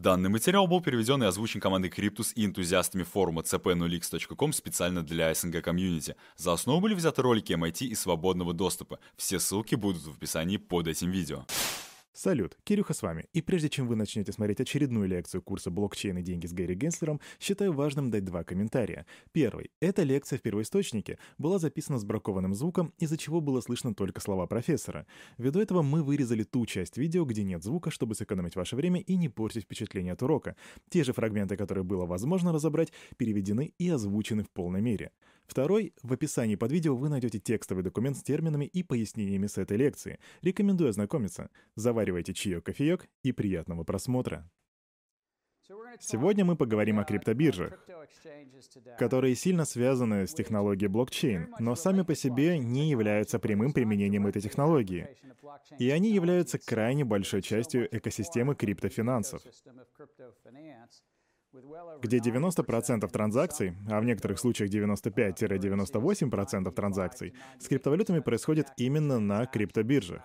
Данный материал был переведен и озвучен командой Криптус и энтузиастами форума cp0x.com специально для СНГ комьюнити. За основу были взяты ролики MIT из свободного доступа. Все ссылки будут в описании под этим видео. Салют, Кирюха с вами. И прежде чем вы начнете смотреть очередную лекцию курса «Блокчейн и деньги» с Гэри Генслером, считаю важным дать два комментария. Первый. Эта лекция в первоисточнике была записана с бракованным звуком, из-за чего было слышно только слова профессора. Ввиду этого мы вырезали ту часть видео, где нет звука, чтобы сэкономить ваше время и не портить впечатление от урока. Те же фрагменты, которые было возможно разобрать, переведены и озвучены в полной мере. Второй, в описании под видео вы найдете текстовый документ с терминами и пояснениями с этой лекции. Рекомендую ознакомиться. Заваривайте чаек, кофеек и приятного просмотра. Сегодня мы поговорим о криптобиржах, которые сильно связаны с технологией блокчейн, но сами по себе не являются прямым применением этой технологии. И они являются крайне большой частью экосистемы криптофинансов где 90% транзакций, а в некоторых случаях 95-98% транзакций, с криптовалютами происходит именно на криптобиржах.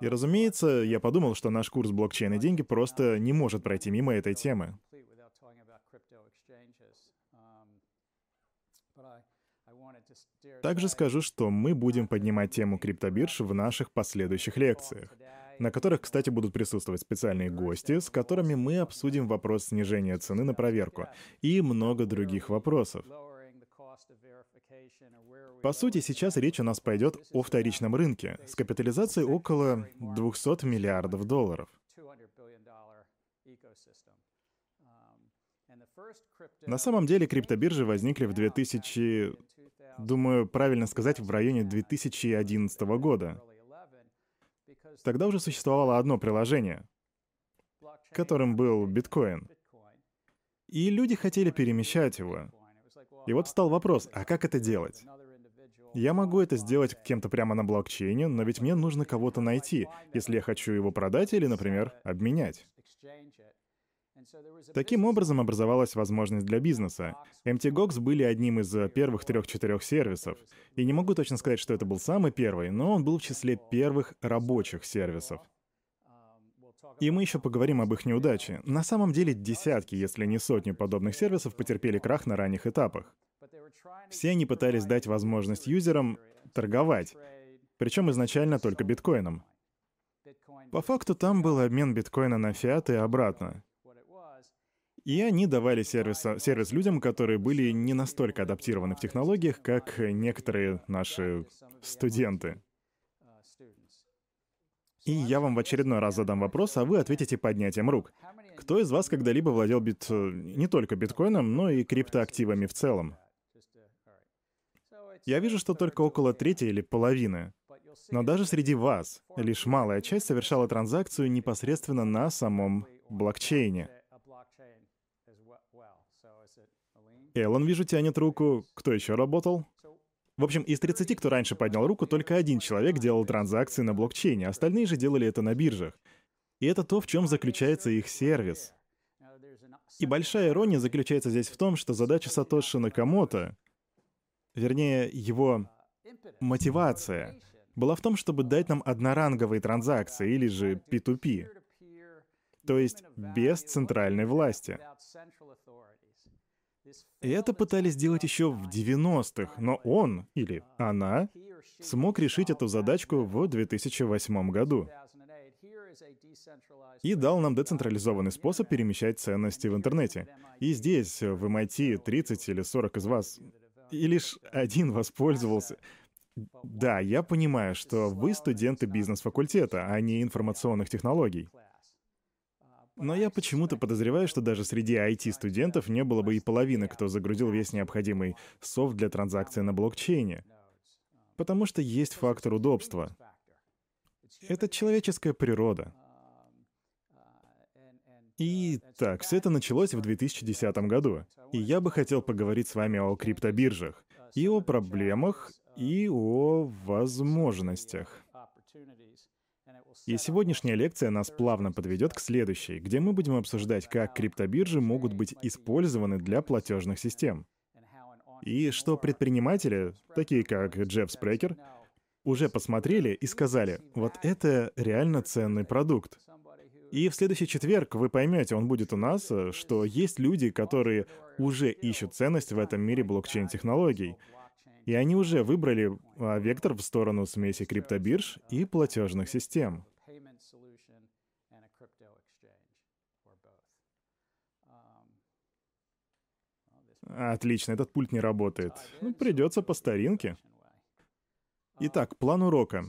И, разумеется, я подумал, что наш курс «Блокчейн и деньги» просто не может пройти мимо этой темы. Также скажу, что мы будем поднимать тему криптобирж в наших последующих лекциях на которых, кстати, будут присутствовать специальные гости, с которыми мы обсудим вопрос снижения цены на проверку и много других вопросов. По сути, сейчас речь у нас пойдет о вторичном рынке с капитализацией около 200 миллиардов долларов. На самом деле криптобиржи возникли в 2000, думаю, правильно сказать, в районе 2011 года. Тогда уже существовало одно приложение, которым был биткоин. И люди хотели перемещать его. И вот встал вопрос, а как это делать? Я могу это сделать кем-то прямо на блокчейне, но ведь мне нужно кого-то найти, если я хочу его продать или, например, обменять. Таким образом образовалась возможность для бизнеса. MTGOX были одним из э, первых трех-четырех сервисов. И не могу точно сказать, что это был самый первый, но он был в числе первых рабочих сервисов. И мы еще поговорим об их неудаче. На самом деле десятки, если не сотни подобных сервисов потерпели крах на ранних этапах. Все они пытались дать возможность юзерам торговать, причем изначально только биткоином. По факту там был обмен биткоина на фиат и обратно. И они давали сервис, сервис людям, которые были не настолько адаптированы в технологиях, как некоторые наши студенты. И я вам в очередной раз задам вопрос, а вы ответите поднятием рук. Кто из вас когда-либо владел бит... не только биткоином, но и криптоактивами в целом? Я вижу, что только около трети или половины. Но даже среди вас лишь малая часть совершала транзакцию непосредственно на самом блокчейне. Эллен, вижу, тянет руку. Кто еще работал? В общем, из 30, кто раньше поднял руку, только один человек делал транзакции на блокчейне, остальные же делали это на биржах. И это то, в чем заключается их сервис. И большая ирония заключается здесь в том, что задача Сатоши Накамото, вернее, его мотивация, была в том, чтобы дать нам одноранговые транзакции, или же P2P, то есть без центральной власти. И это пытались сделать еще в 90-х, но он или она смог решить эту задачку в 2008 году и дал нам децентрализованный способ перемещать ценности в интернете. И здесь, в MIT, 30 или 40 из вас, и лишь один воспользовался. Да, я понимаю, что вы студенты бизнес-факультета, а не информационных технологий. Но я почему-то подозреваю, что даже среди IT-студентов не было бы и половины, кто загрузил весь необходимый софт для транзакции на блокчейне. Потому что есть фактор удобства. Это человеческая природа. И так, все это началось в 2010 году. И я бы хотел поговорить с вами о криптобиржах, и о проблемах, и о возможностях. И сегодняшняя лекция нас плавно подведет к следующей, где мы будем обсуждать, как криптобиржи могут быть использованы для платежных систем. И что предприниматели, такие как Джефф Спрекер, уже посмотрели и сказали, вот это реально ценный продукт. И в следующий четверг вы поймете, он будет у нас, что есть люди, которые уже ищут ценность в этом мире блокчейн-технологий. И они уже выбрали а, вектор в сторону смеси криптобирж и платежных систем. Отлично, этот пульт не работает. Ну, придется по старинке. Итак, план урока.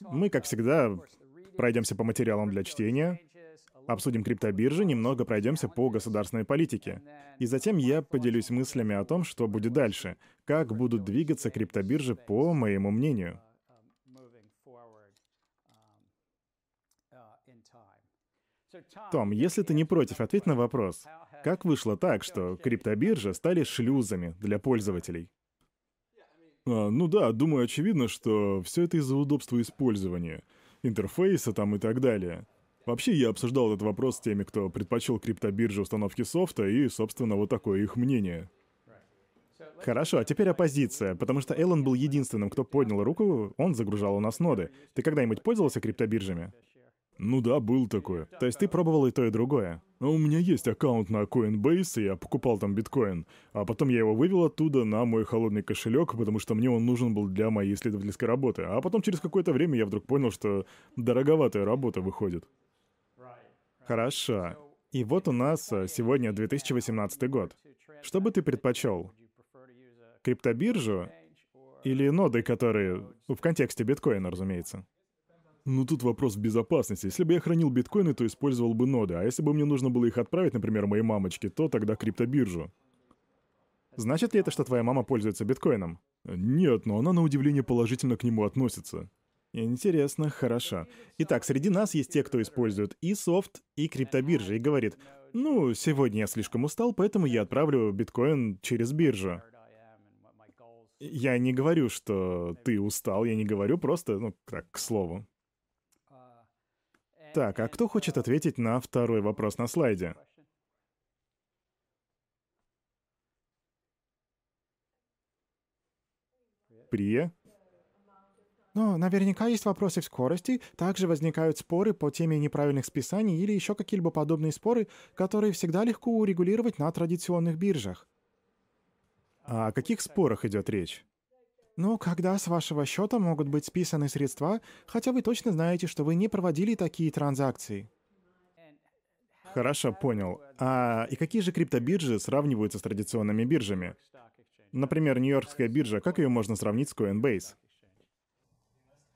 Мы, как всегда, пройдемся по материалам для чтения, обсудим криптобиржи, немного пройдемся по государственной политике. И затем я поделюсь мыслями о том, что будет дальше, как будут двигаться криптобиржи по моему мнению. Том, если ты не против, ответь на вопрос. Как вышло так, что криптобиржи стали шлюзами для пользователей? А, ну да, думаю, очевидно, что все это из-за удобства использования, интерфейса там и так далее. Вообще, я обсуждал этот вопрос с теми, кто предпочел криптобиржи установки софта, и, собственно, вот такое их мнение. Хорошо, а теперь оппозиция, потому что Эллен был единственным, кто поднял руку, он загружал у нас ноды. Ты когда-нибудь пользовался криптобиржами? Ну да, был такое. То есть ты пробовал и то, и другое? А у меня есть аккаунт на Coinbase, и я покупал там биткоин. А потом я его вывел оттуда на мой холодный кошелек, потому что мне он нужен был для моей исследовательской работы. А потом через какое-то время я вдруг понял, что дороговатая работа выходит. Хорошо. И вот у нас э, сегодня 2018 год. Что бы ты предпочел? Криптобиржу или ноды, которые... В контексте биткоина, разумеется. Ну тут вопрос безопасности. Если бы я хранил биткоины, то использовал бы ноды. А если бы мне нужно было их отправить, например, моей мамочке, то тогда криптобиржу. Значит ли это, что твоя мама пользуется биткоином? Нет, но она на удивление положительно к нему относится. Интересно, хорошо. Итак, среди нас есть те, кто использует и софт, и криптобиржи, и говорит, ну, сегодня я слишком устал, поэтому я отправлю биткоин через биржу. Я не говорю, что ты устал, я не говорю просто, ну, так, к слову. Так, а кто хочет ответить на второй вопрос на слайде? Прия? Но наверняка есть вопросы в скорости, также возникают споры по теме неправильных списаний или еще какие-либо подобные споры, которые всегда легко урегулировать на традиционных биржах. А о каких спорах идет речь? Ну, когда с вашего счета могут быть списаны средства, хотя вы точно знаете, что вы не проводили такие транзакции. Хорошо, понял. А и какие же криптобиржи сравниваются с традиционными биржами? Например, Нью-Йоркская биржа, как ее можно сравнить с Coinbase?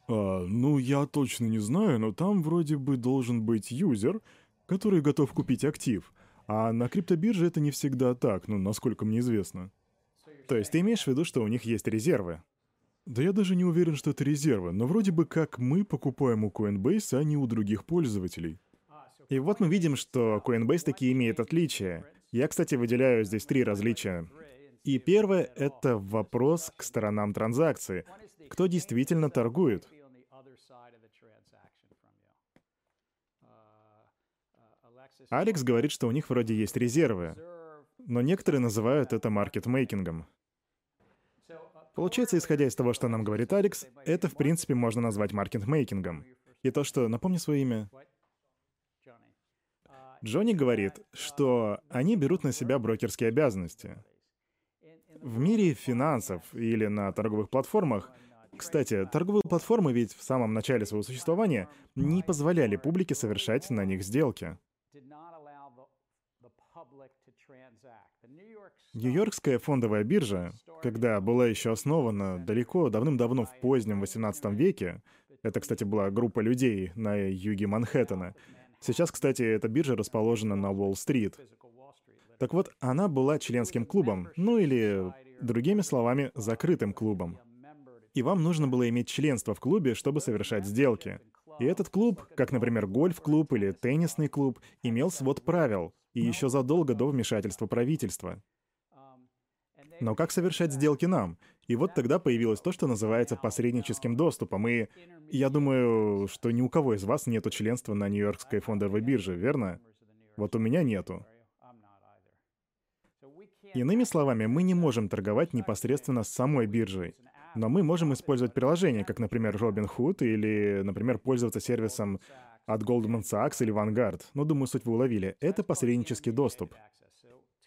А, ну, я точно не знаю, но там вроде бы должен быть юзер, который готов купить актив. А на криптобирже это не всегда так, ну, насколько мне известно. То есть ты имеешь в виду, что у них есть резервы? Да я даже не уверен, что это резервы, но вроде бы как мы покупаем у Coinbase, а не у других пользователей. И вот мы видим, что Coinbase таки имеет отличия. Я, кстати, выделяю здесь три различия. И первое — это вопрос к сторонам транзакции. Кто действительно торгует? Алекс говорит, что у них вроде есть резервы, но некоторые называют это маркетмейкингом. Получается, исходя из того, что нам говорит Алекс, это в принципе можно назвать маркетмейкингом. И то, что... Напомни свое имя. Джонни говорит, что они берут на себя брокерские обязанности. В мире финансов или на торговых платформах кстати, торговые платформы ведь в самом начале своего существования не позволяли публике совершать на них сделки. Нью-Йоркская фондовая биржа, когда была еще основана далеко, давным-давно в позднем 18 веке, это, кстати, была группа людей на юге Манхэттена. Сейчас, кстати, эта биржа расположена на Уолл-стрит. Так вот, она была членским клубом, ну или, другими словами, закрытым клубом. И вам нужно было иметь членство в клубе, чтобы совершать сделки. И этот клуб, как, например, гольф-клуб или теннисный клуб, имел свод правил, и еще задолго до вмешательства правительства. Но как совершать сделки нам? И вот тогда появилось то, что называется посредническим доступом. И я думаю, что ни у кого из вас нету членства на Нью-Йоркской фондовой бирже, верно? Вот у меня нету. Иными словами, мы не можем торговать непосредственно с самой биржей. Но мы можем использовать приложения, как, например, Robinhood, или, например, пользоваться сервисом от Goldman Sachs или Vanguard, но думаю, суть вы уловили. Это посреднический доступ.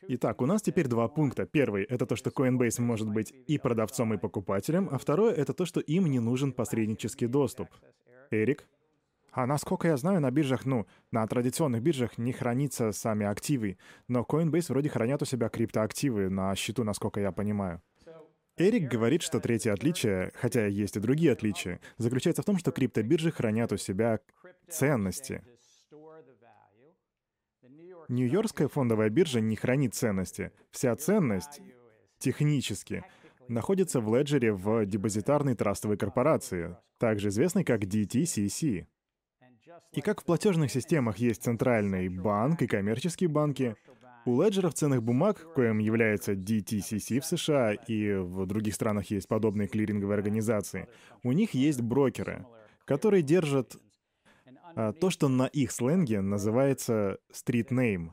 Итак, у нас теперь два пункта. Первый — это то, что Coinbase может быть и продавцом, и покупателем, а второе — это то, что им не нужен посреднический доступ. Эрик? А насколько я знаю, на биржах, ну, на традиционных биржах не хранятся сами активы, но Coinbase вроде хранят у себя криптоактивы на счету, насколько я понимаю. Эрик говорит, что третье отличие, хотя есть и другие отличия, заключается в том, что криптобиржи хранят у себя ценности. Нью-Йоркская фондовая биржа не хранит ценности. Вся ценность, технически, находится в леджере в депозитарной трастовой корпорации, также известной как DTCC. И как в платежных системах есть центральный банк и коммерческие банки, у леджеров ценных бумаг, коим является DTCC в США и в других странах есть подобные клиринговые организации, у них есть брокеры, которые держат то, что на их сленге называется street name.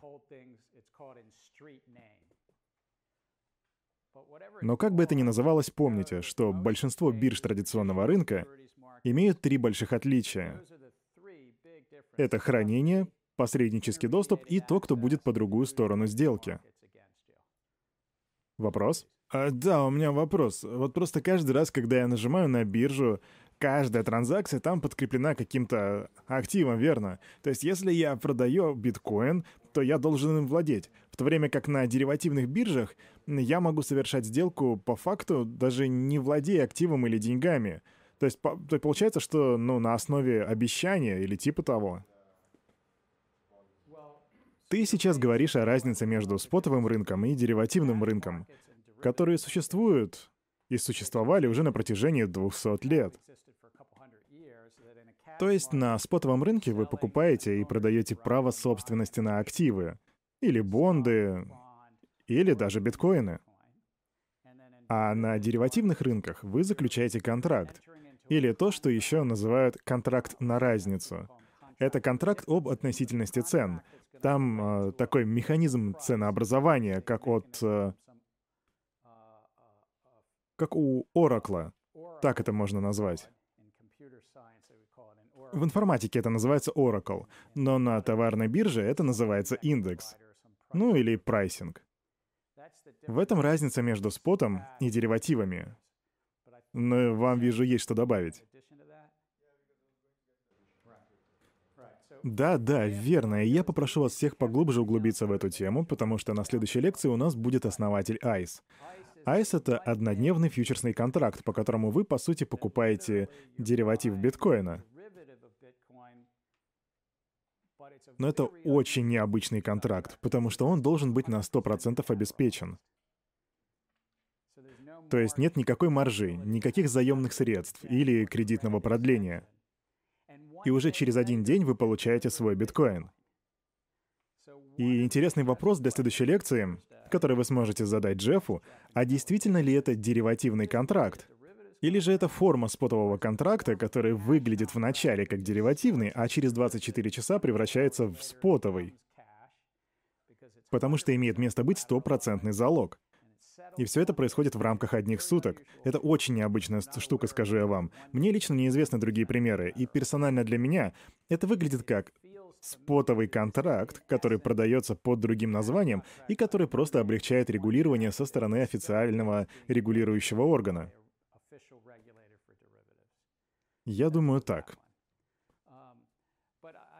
Но как бы это ни называлось, помните, что большинство бирж традиционного рынка имеют три больших отличия. Это хранение, посреднический доступ и то, кто будет по другую сторону сделки. Вопрос? А, да, у меня вопрос. Вот просто каждый раз, когда я нажимаю на биржу, каждая транзакция там подкреплена каким-то активом, верно? То есть если я продаю биткоин, то я должен им владеть. В то время как на деривативных биржах я могу совершать сделку по факту, даже не владея активом или деньгами. То есть, по, то получается, что ну, на основе обещания или типа того. Ты сейчас говоришь о разнице между спотовым рынком и деривативным рынком, которые существуют и существовали уже на протяжении 200 лет. То есть на спотовом рынке вы покупаете и продаете право собственности на активы, или бонды, или даже биткоины. А на деривативных рынках вы заключаете контракт, или то, что еще называют контракт на разницу. Это контракт об относительности цен, там э, такой механизм ценообразования, как от... Э, как у Оракла. Так это можно назвать. В информатике это называется Oracle, но на товарной бирже это называется индекс. Ну или прайсинг. В этом разница между спотом и деривативами. Но вам, вижу, есть что добавить. Да, да, верно. И я попрошу вас всех поглубже углубиться в эту тему, потому что на следующей лекции у нас будет основатель ICE. ICE — это однодневный фьючерсный контракт, по которому вы, по сути, покупаете дериватив биткоина. Но это очень необычный контракт, потому что он должен быть на 100% обеспечен. То есть нет никакой маржи, никаких заемных средств или кредитного продления — и уже через один день вы получаете свой биткоин. И интересный вопрос для следующей лекции, который вы сможете задать Джеффу, а действительно ли это деривативный контракт? Или же это форма спотового контракта, который выглядит вначале как деривативный, а через 24 часа превращается в спотовый? Потому что имеет место быть стопроцентный залог. И все это происходит в рамках одних суток. Это очень необычная штука, скажу я вам. Мне лично неизвестны другие примеры, и персонально для меня это выглядит как спотовый контракт, который продается под другим названием и который просто облегчает регулирование со стороны официального регулирующего органа. Я думаю так.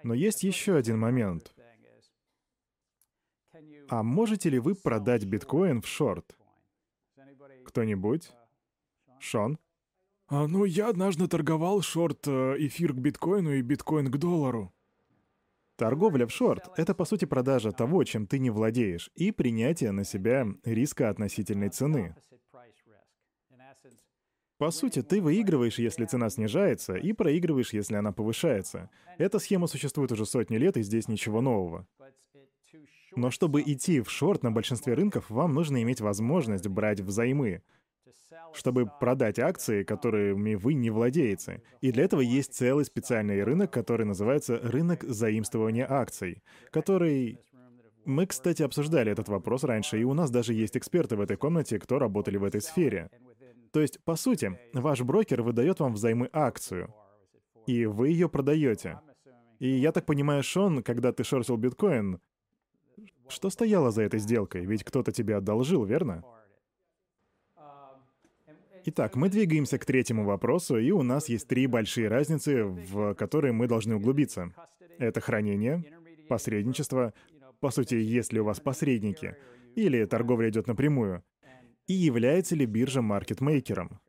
Но есть еще один момент. А можете ли вы продать биткоин в шорт? Кто-нибудь? Шон? А, ну, я однажды торговал шорт э, эфир к биткоину и биткоин к доллару. Торговля в шорт — это, по сути, продажа того, чем ты не владеешь, и принятие на себя риска относительной цены. По сути, ты выигрываешь, если цена снижается, и проигрываешь, если она повышается. Эта схема существует уже сотни лет, и здесь ничего нового. Но чтобы идти в шорт на большинстве рынков, вам нужно иметь возможность брать взаймы, чтобы продать акции, которыми вы не владеете. И для этого есть целый специальный рынок, который называется рынок заимствования акций, который... Мы, кстати, обсуждали этот вопрос раньше, и у нас даже есть эксперты в этой комнате, кто работали в этой сфере. То есть, по сути, ваш брокер выдает вам взаймы акцию, и вы ее продаете. И я так понимаю, Шон, когда ты шортил биткоин, что стояло за этой сделкой? Ведь кто-то тебе одолжил, верно? Итак, мы двигаемся к третьему вопросу, и у нас есть три большие разницы, в которые мы должны углубиться. Это хранение, посредничество, по сути, есть ли у вас посредники, или торговля идет напрямую, и является ли биржа маркетмейкером.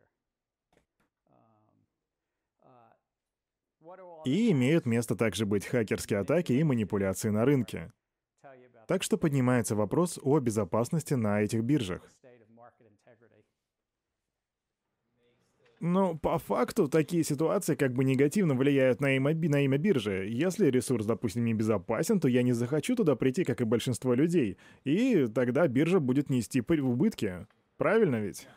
И имеют место также быть хакерские атаки и манипуляции на рынке. Так что поднимается вопрос о безопасности на этих биржах. Но по факту такие ситуации как бы негативно влияют на имя, на имя биржи. Если ресурс, допустим, не безопасен, то я не захочу туда прийти, как и большинство людей. И тогда биржа будет нести убытки. Правильно ведь?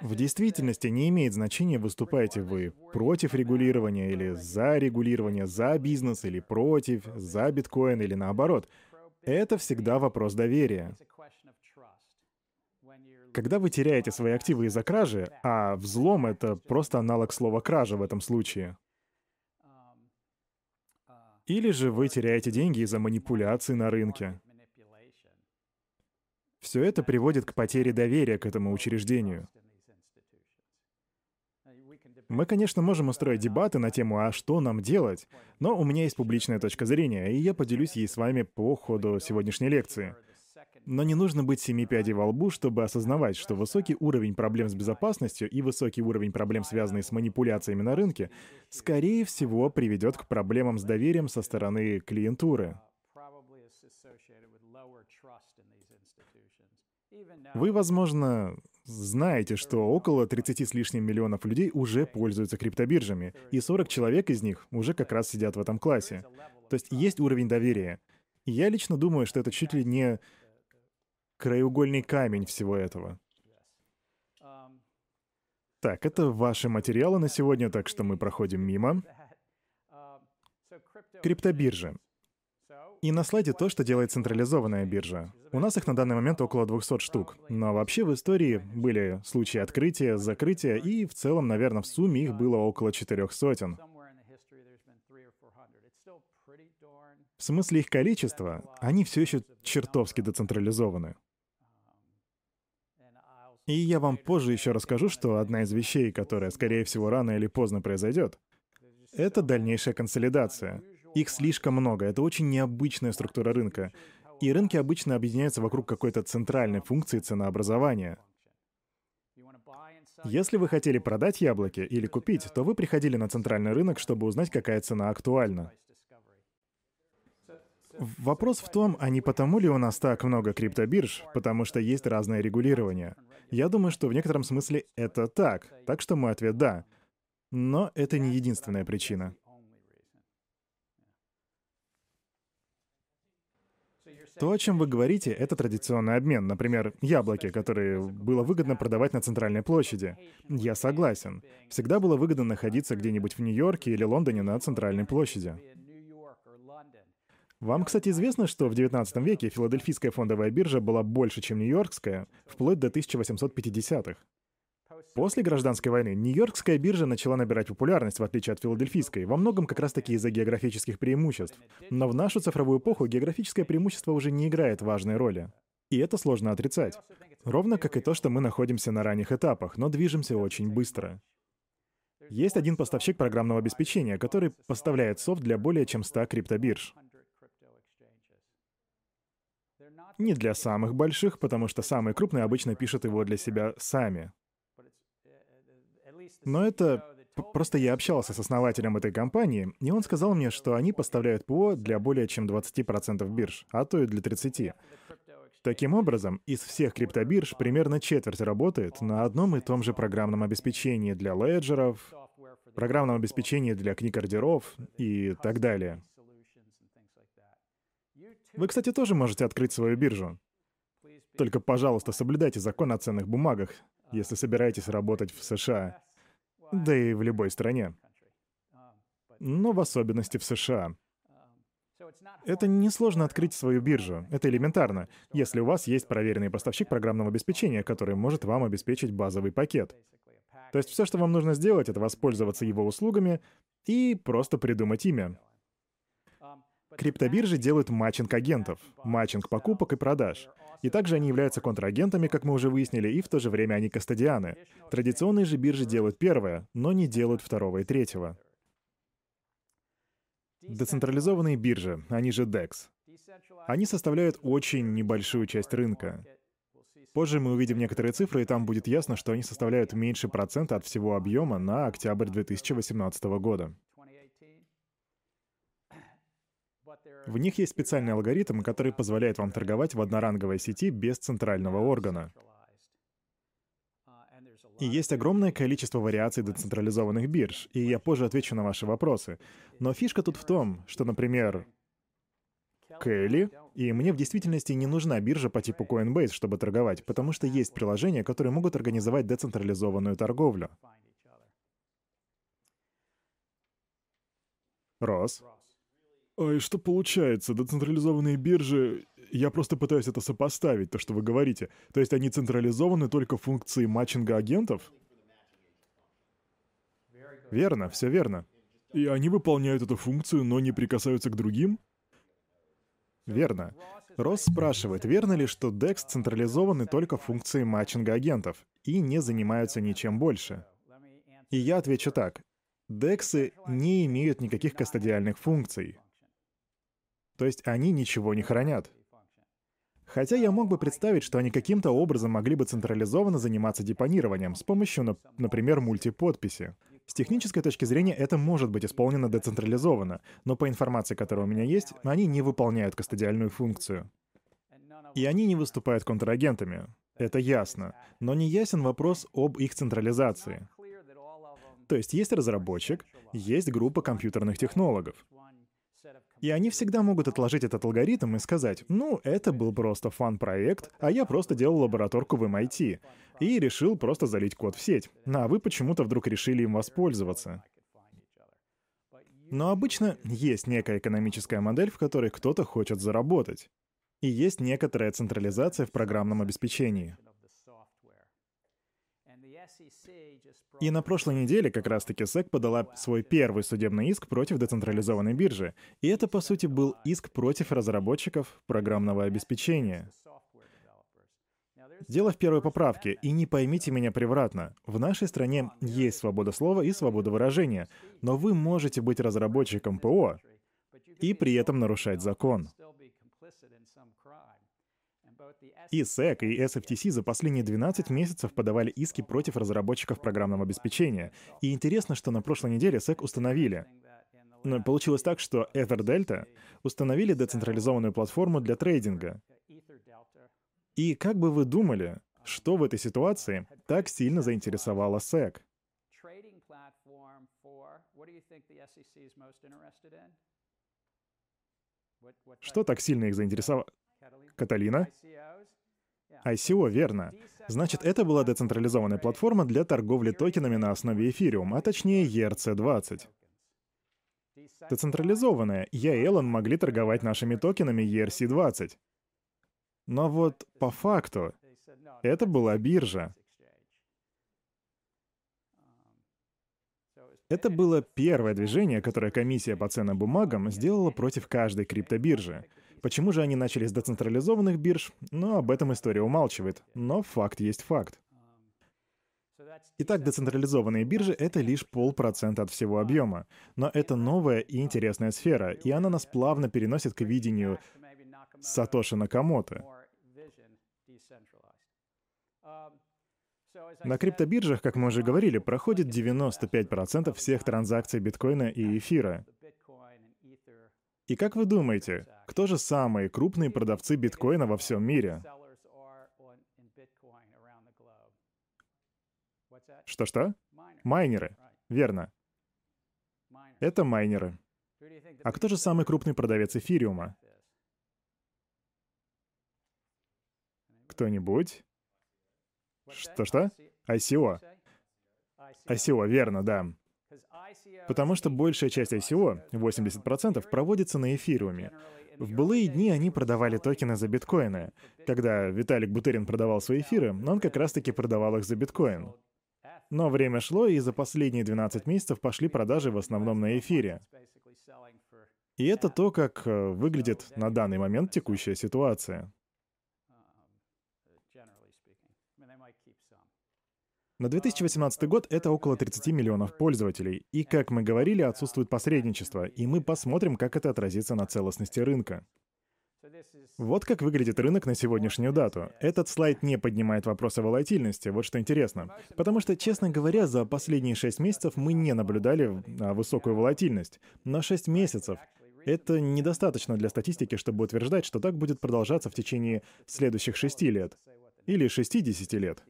В действительности не имеет значения, выступаете вы против регулирования или за регулирование, за бизнес или против, за биткоин или наоборот. Это всегда вопрос доверия. Когда вы теряете свои активы из-за кражи, а взлом — это просто аналог слова «кража» в этом случае, или же вы теряете деньги из-за манипуляций на рынке. Все это приводит к потере доверия к этому учреждению. Мы, конечно, можем устроить дебаты на тему «А что нам делать?», но у меня есть публичная точка зрения, и я поделюсь ей с вами по ходу сегодняшней лекции — но не нужно быть семи пядей во лбу, чтобы осознавать, что высокий уровень проблем с безопасностью и высокий уровень проблем, связанные с манипуляциями на рынке, скорее всего приведет к проблемам с доверием со стороны клиентуры. Вы, возможно, знаете, что около 30 с лишним миллионов людей уже пользуются криптобиржами, и 40 человек из них уже как раз сидят в этом классе. То есть есть уровень доверия. я лично думаю, что это чуть ли не краеугольный камень всего этого. Так, это ваши материалы на сегодня, так что мы проходим мимо. Криптобиржи. И на слайде то, что делает централизованная биржа. У нас их на данный момент около 200 штук. Но вообще в истории были случаи открытия, закрытия, и в целом, наверное, в сумме их было около четырех сотен. В смысле их количества, они все еще чертовски децентрализованы. И я вам позже еще расскажу, что одна из вещей, которая, скорее всего, рано или поздно произойдет, это дальнейшая консолидация. Их слишком много, это очень необычная структура рынка. И рынки обычно объединяются вокруг какой-то центральной функции ценообразования. Если вы хотели продать яблоки или купить, то вы приходили на центральный рынок, чтобы узнать, какая цена актуальна. Вопрос в том, а не потому ли у нас так много криптобирж, потому что есть разное регулирование. Я думаю, что в некотором смысле это так, так что мой ответ — да. Но это не единственная причина. То, о чем вы говорите, это традиционный обмен. Например, яблоки, которые было выгодно продавать на центральной площади. Я согласен. Всегда было выгодно находиться где-нибудь в Нью-Йорке или Лондоне на центральной площади. Вам, кстати, известно, что в 19 веке филадельфийская фондовая биржа была больше, чем нью-йоркская, вплоть до 1850-х. После гражданской войны Нью-Йоркская биржа начала набирать популярность, в отличие от филадельфийской, во многом как раз-таки из-за географических преимуществ. Но в нашу цифровую эпоху географическое преимущество уже не играет важной роли. И это сложно отрицать. Ровно как и то, что мы находимся на ранних этапах, но движемся очень быстро. Есть один поставщик программного обеспечения, который поставляет софт для более чем 100 криптобирж. Не для самых больших, потому что самые крупные обычно пишут его для себя сами. Но это... Просто я общался с основателем этой компании, и он сказал мне, что они поставляют ПО для более чем 20% бирж, а то и для 30%. Таким образом, из всех криптобирж примерно четверть работает на одном и том же программном обеспечении для леджеров, программном обеспечении для книг ордеров и так далее. Вы, кстати, тоже можете открыть свою биржу. Только, пожалуйста, соблюдайте закон о ценных бумагах, если собираетесь работать в США. Да и в любой стране. Но в особенности в США. Это несложно открыть свою биржу. Это элементарно, если у вас есть проверенный поставщик программного обеспечения, который может вам обеспечить базовый пакет. То есть все, что вам нужно сделать, это воспользоваться его услугами и просто придумать имя. Криптобиржи делают матчинг агентов, матчинг покупок и продаж. И также они являются контрагентами, как мы уже выяснили, и в то же время они кастодианы. Традиционные же биржи делают первое, но не делают второго и третьего. Децентрализованные биржи, они же DEX, они составляют очень небольшую часть рынка. Позже мы увидим некоторые цифры, и там будет ясно, что они составляют меньше процента от всего объема на октябрь 2018 года. В них есть специальный алгоритм, который позволяет вам торговать в одноранговой сети без центрального органа. И есть огромное количество вариаций децентрализованных бирж, и я позже отвечу на ваши вопросы. Но фишка тут в том, что, например, Келли, и мне в действительности не нужна биржа по типу Coinbase, чтобы торговать, потому что есть приложения, которые могут организовать децентрализованную торговлю. Рос. А и что получается? Децентрализованные биржи... Я просто пытаюсь это сопоставить, то, что вы говорите. То есть они централизованы только функции матчинга агентов? Верно, все верно. И они выполняют эту функцию, но не прикасаются к другим? Верно. Росс спрашивает, верно ли, что DEX централизованы только функции матчинга агентов и не занимаются ничем больше? И я отвечу так. DEX не имеют никаких кастодиальных функций. То есть они ничего не хранят. Хотя я мог бы представить, что они каким-то образом могли бы централизованно заниматься депонированием с помощью, например, мультиподписи. С технической точки зрения это может быть исполнено децентрализованно, но по информации, которая у меня есть, они не выполняют кастодиальную функцию. И они не выступают контрагентами. Это ясно. Но не ясен вопрос об их централизации. То есть есть разработчик, есть группа компьютерных технологов. И они всегда могут отложить этот алгоритм и сказать, ну, это был просто фан-проект, а я просто делал лабораторку в MIT. И решил просто залить код в сеть. А вы почему-то вдруг решили им воспользоваться. Но обычно есть некая экономическая модель, в которой кто-то хочет заработать. И есть некоторая централизация в программном обеспечении. И на прошлой неделе как раз-таки SEC подала свой первый судебный иск против децентрализованной биржи. И это, по сути, был иск против разработчиков программного обеспечения. Дело в первой поправке, и не поймите меня превратно. В нашей стране есть свобода слова и свобода выражения, но вы можете быть разработчиком ПО и при этом нарушать закон. И SEC, и SFTC за последние 12 месяцев подавали иски против разработчиков программного обеспечения. И интересно, что на прошлой неделе SEC установили. Но получилось так, что EtherDelta установили децентрализованную платформу для трейдинга. И как бы вы думали, что в этой ситуации так сильно заинтересовало SEC? Что так сильно их заинтересовало? Каталина? ICO, верно. Значит, это была децентрализованная платформа для торговли токенами на основе эфириум, а точнее ERC-20. Децентрализованная. Я и Эллен могли торговать нашими токенами ERC-20. Но вот по факту это была биржа. Это было первое движение, которое комиссия по ценным бумагам сделала против каждой криптобиржи. Почему же они начали с децентрализованных бирж? Ну, об этом история умалчивает. Но факт есть факт. Итак, децентрализованные биржи — это лишь полпроцента от всего объема. Но это новая и интересная сфера, и она нас плавно переносит к видению Сатоши Накамото. На криптобиржах, как мы уже говорили, проходит 95% всех транзакций биткоина и эфира. И как вы думаете, кто же самые крупные продавцы биткоина во всем мире? Что-что? Майнеры. Верно. Это майнеры. А кто же самый крупный продавец эфириума? Кто-нибудь? Что-что? ICO. ICO, верно, да. Потому что большая часть ICO, 80%, проводится на эфириуме. В былые дни они продавали токены за биткоины. Когда Виталик Бутерин продавал свои эфиры, он как раз-таки продавал их за биткоин. Но время шло, и за последние 12 месяцев пошли продажи в основном на эфире. И это то, как э, выглядит на данный момент текущая ситуация. На 2018 год это около 30 миллионов пользователей. И, как мы говорили, отсутствует посредничество, и мы посмотрим, как это отразится на целостности рынка. Вот как выглядит рынок на сегодняшнюю дату. Этот слайд не поднимает вопрос о волатильности, вот что интересно. Потому что, честно говоря, за последние 6 месяцев мы не наблюдали а, высокую волатильность. Но 6 месяцев — это недостаточно для статистики, чтобы утверждать, что так будет продолжаться в течение следующих 6 лет. Или 60 лет.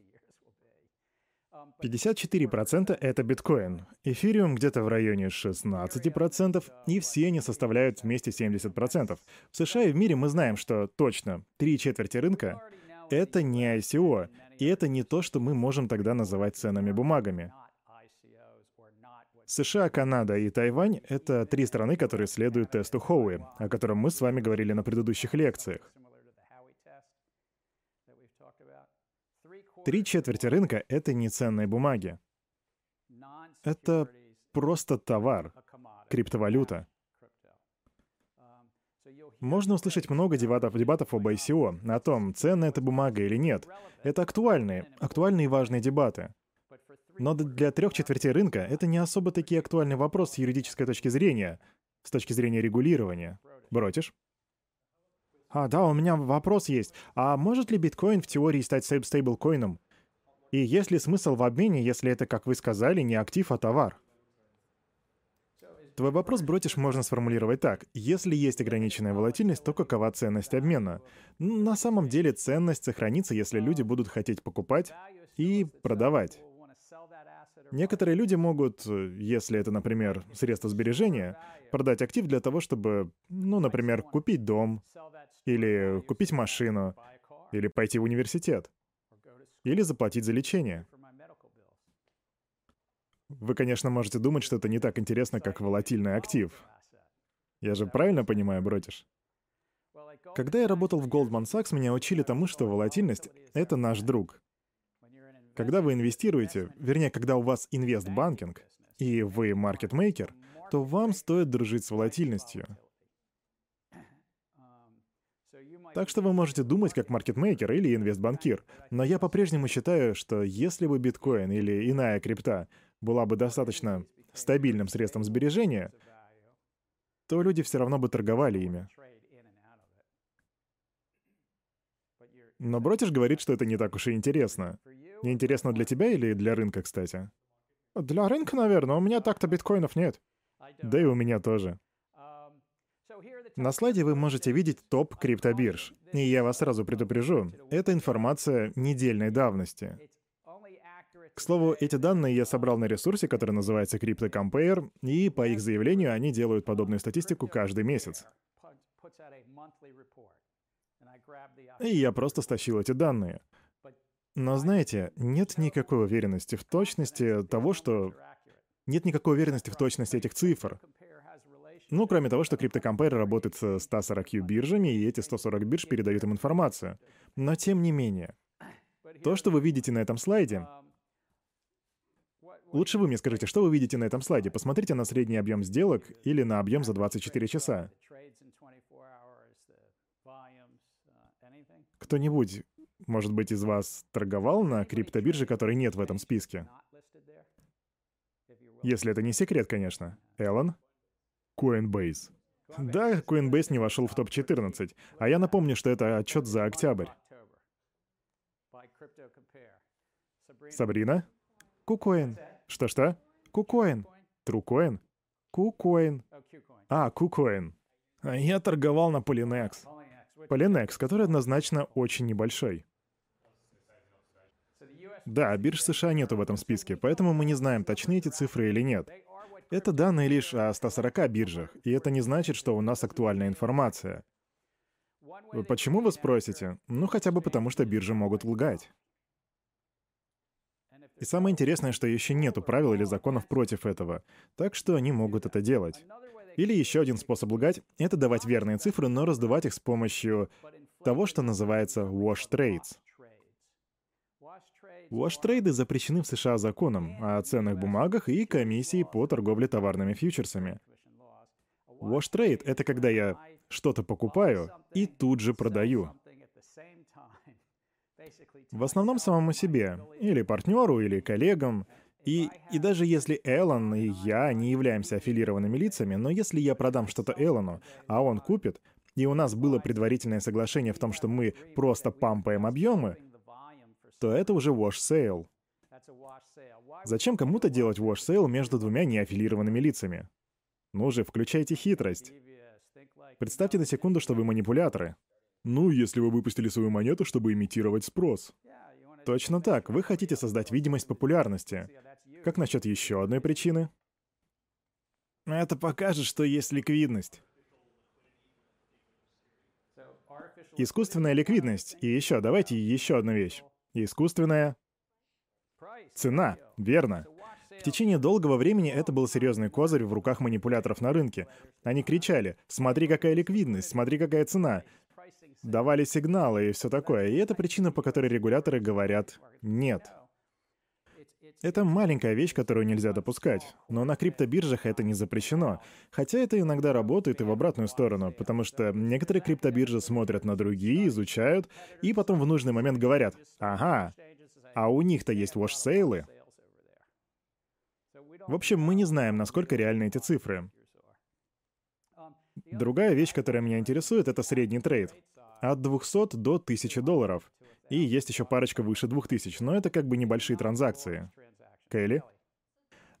54% — это биткоин, эфириум где-то в районе 16%, и все они составляют вместе 70%. В США и в мире мы знаем, что точно три четверти рынка — это не ICO, и это не то, что мы можем тогда называть ценными бумагами. США, Канада и Тайвань — это три страны, которые следуют тесту Хоуи, о котором мы с вами говорили на предыдущих лекциях. Три четверти рынка — это не ценные бумаги. Это просто товар, криптовалюта. Можно услышать много дебатов, дебатов об ICO, о том, ценная эта бумага или нет. Это актуальные, актуальные и важные дебаты. Но для трех четвертей рынка это не особо таки актуальный вопрос с юридической точки зрения, с точки зрения регулирования. Бротишь? А, да, у меня вопрос есть. А может ли биткоин в теории стать стейблкоином? И есть ли смысл в обмене, если это, как вы сказали, не актив, а товар? Твой вопрос, Бротиш, можно сформулировать так. Если есть ограниченная волатильность, то какова ценность обмена? На самом деле ценность сохранится, если люди будут хотеть покупать и продавать. Некоторые люди могут, если это, например, средство сбережения, продать актив для того, чтобы, ну, например, купить дом, или купить машину, или пойти в университет, или заплатить за лечение. Вы, конечно, можете думать, что это не так интересно, как волатильный актив. Я же правильно понимаю, Бротиш? Когда я работал в Goldman Sachs, меня учили тому, что волатильность — это наш друг. Когда вы инвестируете, вернее, когда у вас инвестбанкинг, и вы маркетмейкер, то вам стоит дружить с волатильностью. Так что вы можете думать как маркетмейкер или инвестбанкир. Но я по-прежнему считаю, что если бы биткоин или иная крипта была бы достаточно стабильным средством сбережения, то люди все равно бы торговали ими. Но Бротиш говорит, что это не так уж и интересно. Не интересно для тебя или для рынка, кстати? Для рынка, наверное. У меня так-то биткоинов нет. Да и у меня тоже. На слайде вы можете видеть топ криптобирж. И я вас сразу предупрежу, это информация недельной давности. К слову, эти данные я собрал на ресурсе, который называется CryptoCompare, и по их заявлению они делают подобную статистику каждый месяц. И я просто стащил эти данные. Но знаете, нет никакой уверенности в точности того, что... Нет никакой уверенности в точности этих цифр. Ну, кроме того, что CryptoCompare работает с 140 биржами, и эти 140 бирж передают им информацию. Но тем не менее, то, что вы видите на этом слайде... Лучше вы мне скажите, что вы видите на этом слайде? Посмотрите на средний объем сделок или на объем за 24 часа. Кто-нибудь, может быть, из вас торговал на криптобирже, которой нет в этом списке? Если это не секрет, конечно. Эллен? Coinbase. Да, Coinbase не вошел в топ-14, а я напомню, что это отчет за октябрь. Сабрина? Кукоин. Что-что? Кукоин. Трукоин? Кукоин. А, Кукоин. Я торговал на Polynex. Polynex, который однозначно очень небольшой. Да, бирж США нету в этом списке, поэтому мы не знаем, точны эти цифры или нет. Это данные лишь о 140 биржах, и это не значит, что у нас актуальная информация. Почему вы спросите? Ну, хотя бы потому, что биржи могут лгать. И самое интересное, что еще нету правил или законов против этого, так что они могут это делать. Или еще один способ лгать — это давать верные цифры, но раздувать их с помощью того, что называется wash trades. Уош-трейды запрещены в США законом о ценных бумагах и комиссией по торговле товарными фьючерсами. Trade — это когда я что-то покупаю и тут же продаю. В основном самому себе, или партнеру, или коллегам. И, и даже если Эллен и я не являемся аффилированными лицами, но если я продам что-то Эллону, а он купит, и у нас было предварительное соглашение в том, что мы просто пампаем объемы, то это уже wash sale. Зачем кому-то делать wash sale между двумя неаффилированными лицами? Ну же, включайте хитрость. Представьте на секунду, что вы манипуляторы. Ну, если вы выпустили свою монету, чтобы имитировать спрос. Точно так. Вы хотите создать видимость популярности. Как насчет еще одной причины? Это покажет, что есть ликвидность. Искусственная ликвидность. И еще, давайте еще одну вещь. Искусственная цена, верно. В течение долгого времени это был серьезный козырь в руках манипуляторов на рынке. Они кричали «Смотри, какая ликвидность! Смотри, какая цена!» Давали сигналы и все такое. И это причина, по которой регуляторы говорят «нет». Это маленькая вещь, которую нельзя допускать. Но на криптобиржах это не запрещено. Хотя это иногда работает и в обратную сторону, потому что некоторые криптобиржи смотрят на другие, изучают, и потом в нужный момент говорят «Ага, а у них-то есть wash-сейлы». В общем, мы не знаем, насколько реальны эти цифры. Другая вещь, которая меня интересует, это средний трейд. От 200 до 1000 долларов. И есть еще парочка выше 2000, но это как бы небольшие транзакции. Кэлли?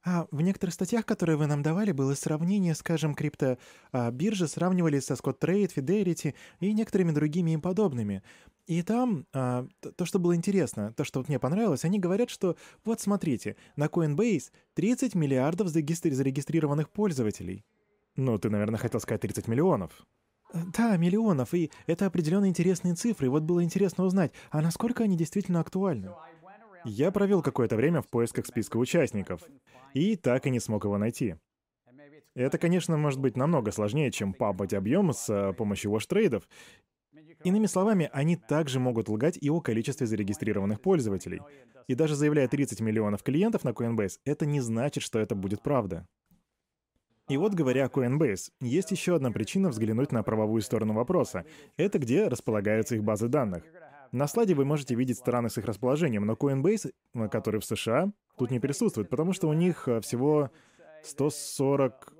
А в некоторых статьях, которые вы нам давали, было сравнение, скажем, крипто а, биржи сравнивали со Scott Trade, Fidelity и некоторыми другими им подобными. И там а, то, что было интересно, то, что вот мне понравилось, они говорят, что вот смотрите, на Coinbase 30 миллиардов зарегистрированных пользователей. Ну, ты, наверное, хотел сказать 30 миллионов. Да, миллионов, и это определенно интересные цифры. И вот было интересно узнать, а насколько они действительно актуальны? Я провел какое-то время в поисках списка участников, и так и не смог его найти. Это, конечно, может быть намного сложнее, чем папать объем с э, помощью воштрейдов. Иными словами, они также могут лгать и о количестве зарегистрированных пользователей. И даже заявляя 30 миллионов клиентов на Coinbase, это не значит, что это будет правда. И вот говоря о Coinbase, есть еще одна причина взглянуть на правовую сторону вопроса. Это где располагаются их базы данных. На слайде вы можете видеть страны с их расположением, но Coinbase, э, который в США, тут не присутствует, потому что у них э, всего 140...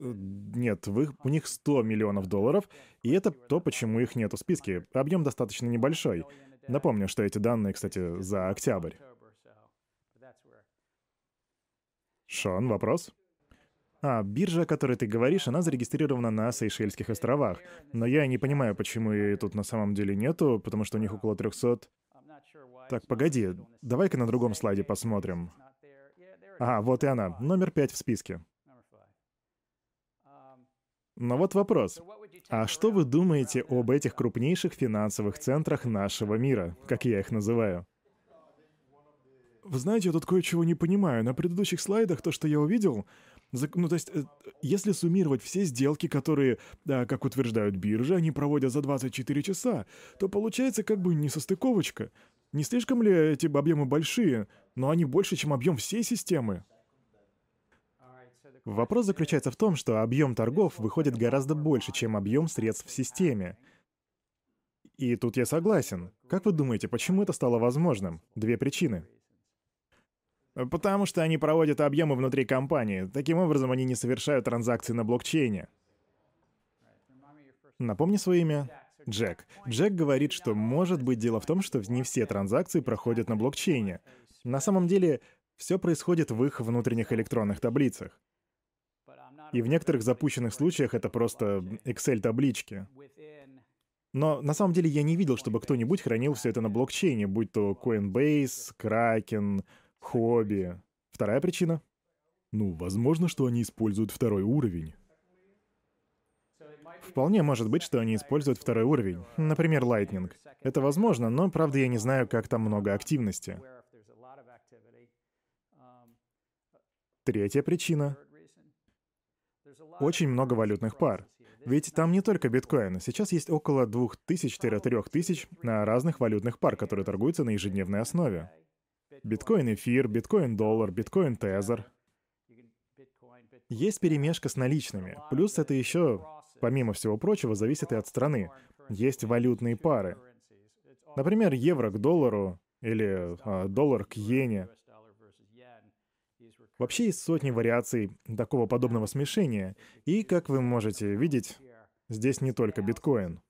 Э, нет, в их, у них 100 миллионов долларов, и это то, почему их нет в списке. Объем достаточно небольшой. Напомню, что эти данные, кстати, за октябрь. Шон, вопрос? А, биржа, о которой ты говоришь, она зарегистрирована на Сейшельских островах. Но я не понимаю, почему ее тут на самом деле нету, потому что у них около 300... Так, погоди, давай-ка на другом слайде посмотрим. Ага, вот и она, номер пять в списке. Но вот вопрос. А что вы думаете об этих крупнейших финансовых центрах нашего мира, как я их называю? Вы знаете, я тут кое-чего не понимаю. На предыдущих слайдах то, что я увидел, ну, то есть, э, если суммировать все сделки, которые, как утверждают биржи, они проводят за 24 часа, то получается как бы несостыковочка. Не слишком ли эти объемы большие, но они больше, чем объем всей системы? Вопрос заключается в том, что объем торгов выходит гораздо больше, чем объем средств в системе. И тут я согласен. Как вы думаете, почему это стало возможным? Две причины. Потому что они проводят объемы внутри компании. Таким образом, они не совершают транзакции на блокчейне. Напомни свое имя. Джек. Джек говорит, что может быть дело в том, что не все транзакции проходят на блокчейне. На самом деле, все происходит в их внутренних электронных таблицах. И в некоторых запущенных случаях это просто Excel-таблички. Но на самом деле я не видел, чтобы кто-нибудь хранил все это на блокчейне, будь то Coinbase, Kraken, Хобби. Вторая причина? Ну, возможно, что они используют второй уровень. Вполне может быть, что они используют второй уровень. Например, Lightning. Это возможно, но, правда, я не знаю, как там много активности. Третья причина. Очень много валютных пар. Ведь там не только биткоин. Сейчас есть около 2000-3000 на разных валютных пар, которые торгуются на ежедневной основе. Биткоин эфир, биткоин доллар, биткоин тезер. есть перемешка с наличными. Плюс это еще, помимо всего прочего, зависит и от страны. Есть валютные пары. Например, евро к доллару или а, доллар к иене. Вообще есть сотни вариаций такого подобного смешения. И, как вы можете видеть, здесь не только биткоин.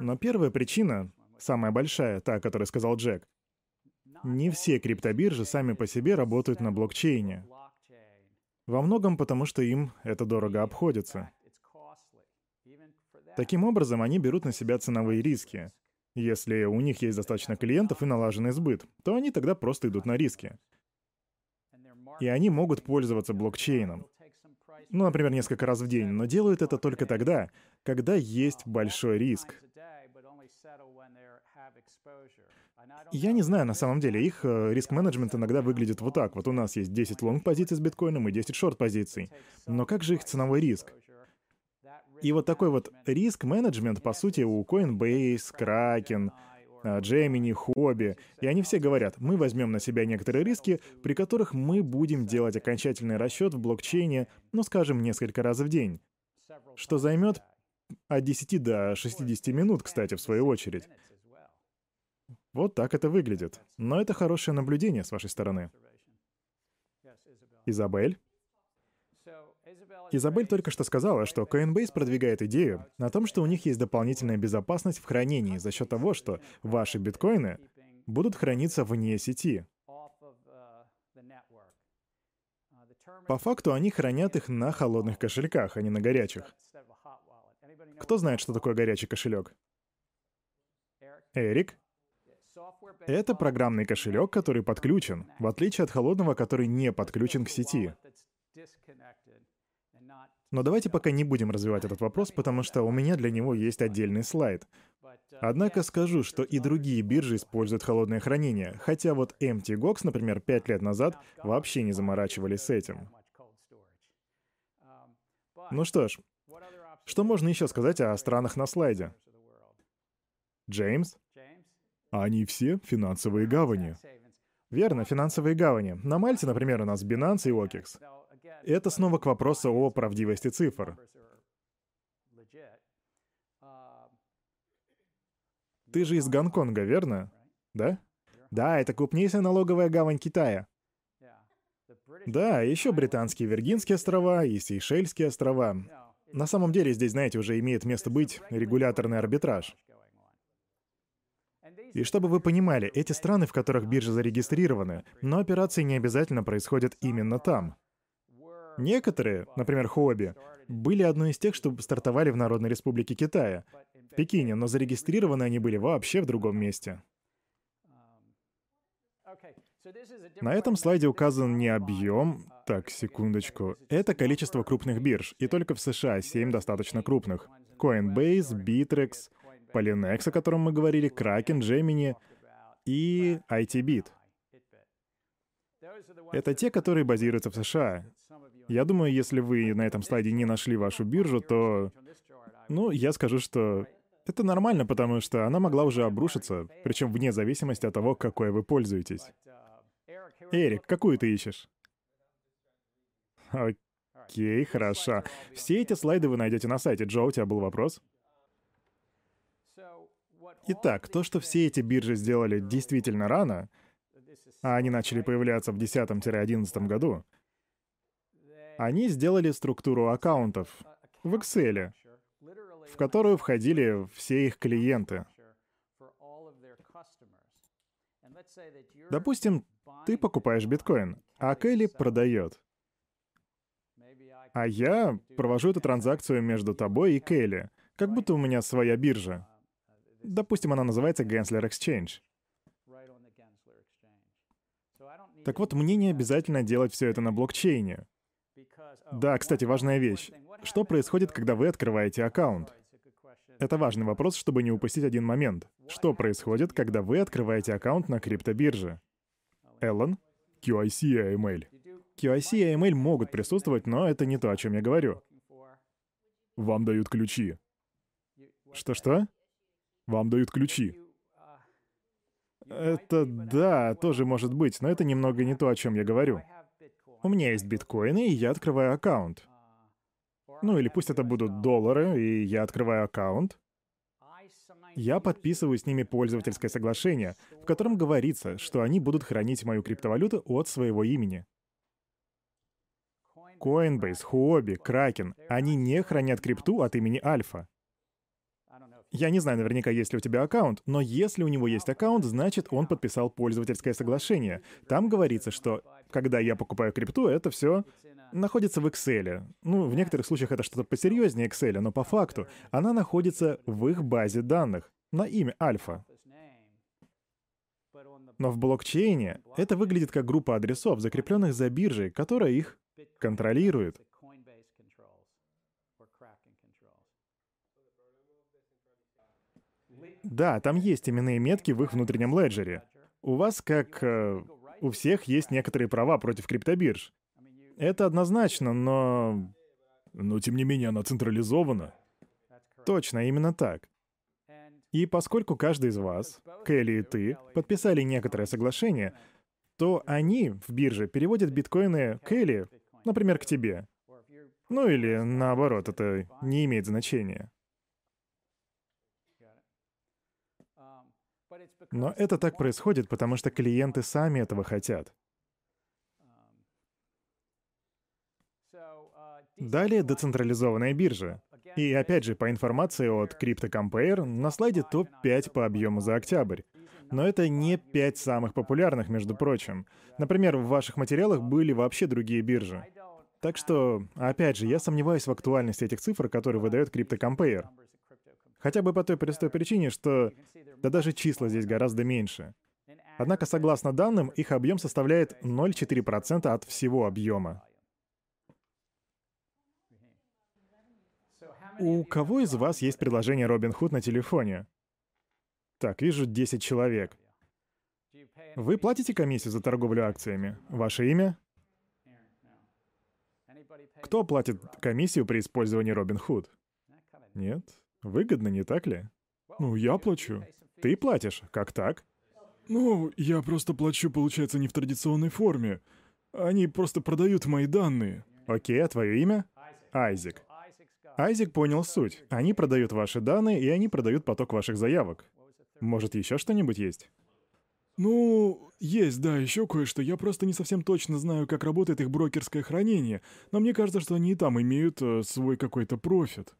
Но первая причина, самая большая, та, о которой сказал Джек, не все криптобиржи сами по себе работают на блокчейне. Во многом потому, что им это дорого обходится. Таким образом, они берут на себя ценовые риски. Если у них есть достаточно клиентов и налаженный сбыт, то они тогда просто идут на риски. И они могут пользоваться блокчейном. Ну, например, несколько раз в день, но делают это только тогда, когда есть большой риск. Я не знаю, на самом деле, их э, риск-менеджмент иногда выглядит вот так. Вот у нас есть 10 лонг-позиций с биткоином и 10 шорт-позиций. Но как же их ценовой риск? И вот такой вот риск-менеджмент, по сути, у Coinbase, Kraken, э, Gemini, Hobby, и они все говорят, мы возьмем на себя некоторые риски, при которых мы будем делать окончательный расчет в блокчейне, ну, скажем, несколько раз в день, что займет от 10 до 60 минут, кстати, в свою очередь. Вот так это выглядит. Но это хорошее наблюдение с вашей стороны. Изабель? Изабель только что сказала, что Coinbase продвигает идею о том, что у них есть дополнительная безопасность в хранении за счет того, что ваши биткоины будут храниться вне сети. По факту они хранят их на холодных кошельках, а не на горячих. Кто знает, что такое горячий кошелек? Эрик? Это программный кошелек, который подключен, в отличие от холодного, который не подключен к сети. Но давайте пока не будем развивать этот вопрос, потому что у меня для него есть отдельный слайд. Однако скажу, что и другие биржи используют холодное хранение, хотя вот MTGOX, например, 5 лет назад вообще не заморачивались с этим. Ну что ж, что можно еще сказать о странах на слайде? Джеймс? Они все финансовые гавани. Верно, финансовые гавани. На Мальте, например, у нас Binance и OKEX. Это снова к вопросу о правдивости цифр. Ты же из Гонконга, верно? Да? Да, это крупнейшая налоговая гавань Китая. Да, еще британские Виргинские острова и Сейшельские острова. На самом деле здесь, знаете, уже имеет место быть регуляторный арбитраж. И чтобы вы понимали, эти страны, в которых биржи зарегистрированы, но операции не обязательно происходят именно там. Некоторые, например, Хобби, были одной из тех, что стартовали в Народной Республике Китая, в Пекине, но зарегистрированы они были вообще в другом месте. На этом слайде указан не объем, так, секундочку, это количество крупных бирж, и только в США 7 достаточно крупных. Coinbase, Bittrex, Polynex, о котором мы говорили, Kraken, Gemini и ITBit. Это те, которые базируются в США. Я думаю, если вы на этом слайде не нашли вашу биржу, то... Ну, я скажу, что это нормально, потому что она могла уже обрушиться, причем вне зависимости от того, какой вы пользуетесь. Эрик, какую ты ищешь? Окей, хорошо. Все эти слайды вы найдете на сайте. Джо, у тебя был вопрос? Итак, то, что все эти биржи сделали действительно рано, а они начали появляться в 10-11 году, они сделали структуру аккаунтов в Excel, в которую входили все их клиенты. Допустим, ты покупаешь биткоин, а Келли продает. А я провожу эту транзакцию между тобой и Келли, как будто у меня своя биржа. Допустим, она называется Gensler Exchange. Так вот, мне не обязательно делать все это на блокчейне. Да, кстати, важная вещь. Что происходит, когда вы открываете аккаунт? Это важный вопрос, чтобы не упустить один момент. Что происходит, когда вы открываете аккаунт на криптобирже? Эллен? QIC и AML. QIC и AML могут присутствовать, но это не то, о чем я говорю. Вам дают ключи. Что-что? Вам дают ключи. Это да, тоже может быть, но это немного не то, о чем я говорю. У меня есть биткоины, и я открываю аккаунт. Ну или пусть это будут доллары, и я открываю аккаунт. Я подписываю с ними пользовательское соглашение, в котором говорится, что они будут хранить мою криптовалюту от своего имени. Coinbase, Huobi, Kraken — они не хранят крипту от имени Альфа. Я не знаю наверняка, есть ли у тебя аккаунт, но если у него есть аккаунт, значит, он подписал пользовательское соглашение. Там говорится, что когда я покупаю крипту, это все находится в Excel. Ну, в некоторых случаях это что-то посерьезнее Excel, но по факту она находится в их базе данных на имя Альфа. Но в блокчейне это выглядит как группа адресов, закрепленных за биржей, которая их контролирует. Да, там есть именные метки в их внутреннем леджере. У вас, как э, у всех, есть некоторые права против криптобирж. Это однозначно, но... Но тем не менее она централизована. Точно, именно так. И поскольку каждый из вас, Келли и ты, подписали некоторое соглашение, то они в бирже переводят биткоины Келли, например, к тебе. Ну или наоборот, это не имеет значения. Но это так происходит, потому что клиенты сами этого хотят. Далее децентрализованная биржа. И опять же, по информации от CryptoCompare, на слайде топ-5 по объему за октябрь. Но это не пять самых популярных, между прочим. Например, в ваших материалах были вообще другие биржи. Так что, опять же, я сомневаюсь в актуальности этих цифр, которые выдает CryptoCompare. Хотя бы по той простой причине, что да даже числа здесь гораздо меньше. Однако, согласно данным, их объем составляет 0,4% от всего объема. У кого из вас есть приложение Robinhood на телефоне? Так, вижу 10 человек. Вы платите комиссию за торговлю акциями? Ваше имя? Кто платит комиссию при использовании Robinhood? Нет? Выгодно, не так ли? Ну, я плачу. Ты платишь? Как так? Ну, я просто плачу, получается, не в традиционной форме. Они просто продают мои данные. Окей, а твое имя? Айзек. Айзек понял суть. Они продают ваши данные, и они продают поток ваших заявок. Может, еще что-нибудь есть? Ну, есть, да, еще кое-что. Я просто не совсем точно знаю, как работает их брокерское хранение, но мне кажется, что они и там имеют э, свой какой-то профит.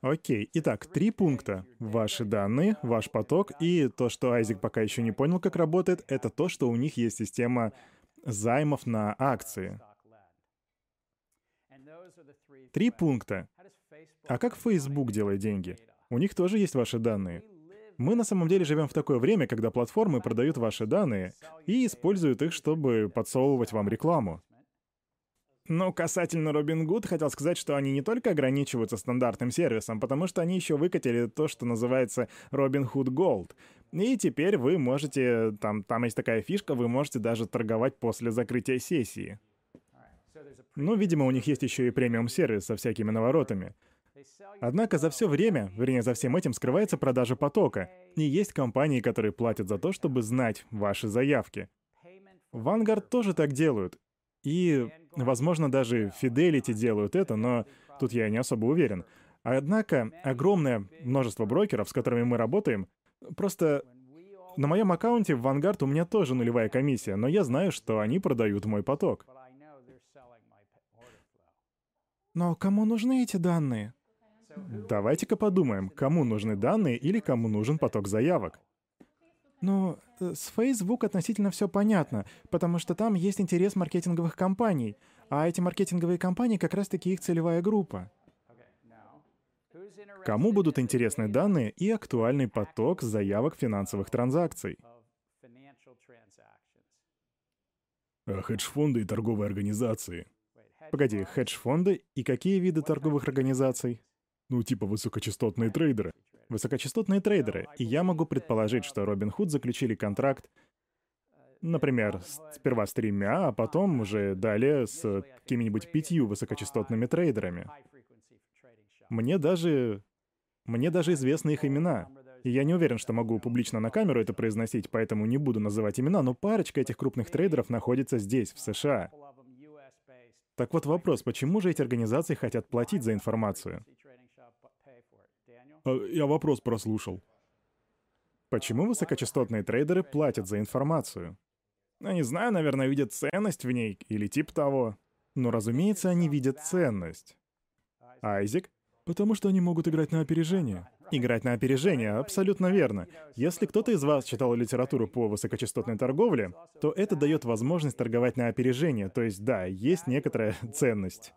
Окей, итак, три пункта. Ваши данные, ваш поток и то, что Айзек пока еще не понял, как работает, это то, что у них есть система займов на акции. Три пункта. А как Facebook делает деньги? У них тоже есть ваши данные. Мы на самом деле живем в такое время, когда платформы продают ваши данные и используют их, чтобы подсовывать вам рекламу. Ну, касательно Robinhood, хотел сказать, что они не только ограничиваются стандартным сервисом, потому что они еще выкатили то, что называется Robinhood Gold. И теперь вы можете, там, там есть такая фишка, вы можете даже торговать после закрытия сессии. Ну, видимо, у них есть еще и премиум-сервис со всякими наворотами. Однако за все время, вернее, за всем этим скрывается продажа потока. И есть компании, которые платят за то, чтобы знать ваши заявки. Vanguard тоже так делают. И, возможно, даже Fidelity делают это, но тут я не особо уверен. Однако огромное множество брокеров, с которыми мы работаем, просто на моем аккаунте в Vanguard у меня тоже нулевая комиссия, но я знаю, что они продают мой поток. Но кому нужны эти данные? Давайте-ка подумаем, кому нужны данные или кому нужен поток заявок. Но э, с Facebook относительно все понятно, потому что там есть интерес маркетинговых компаний, а эти маркетинговые компании как раз-таки их целевая группа. Кому будут интересны данные и актуальный поток заявок финансовых транзакций? А хедж-фонды и торговые организации. Погоди, хедж-фонды и какие виды торговых организаций? Ну, типа высокочастотные трейдеры высокочастотные трейдеры, и я могу предположить, что Robinhood заключили контракт, например, сперва с тремя, а потом уже далее с какими-нибудь пятью высокочастотными трейдерами. Мне даже... Мне даже известны их имена. И я не уверен, что могу публично на камеру это произносить, поэтому не буду называть имена, но парочка этих крупных трейдеров находится здесь, в США. Так вот вопрос, почему же эти организации хотят платить за информацию? А, я вопрос прослушал. Почему высокочастотные трейдеры платят за информацию? Я не знаю, наверное, видят ценность в ней или тип того. Но, разумеется, они видят ценность. Айзек? Потому что они могут играть на опережение. Играть на опережение, абсолютно верно. Если кто-то из вас читал литературу по высокочастотной торговле, то это дает возможность торговать на опережение, то есть да, есть некоторая ценность.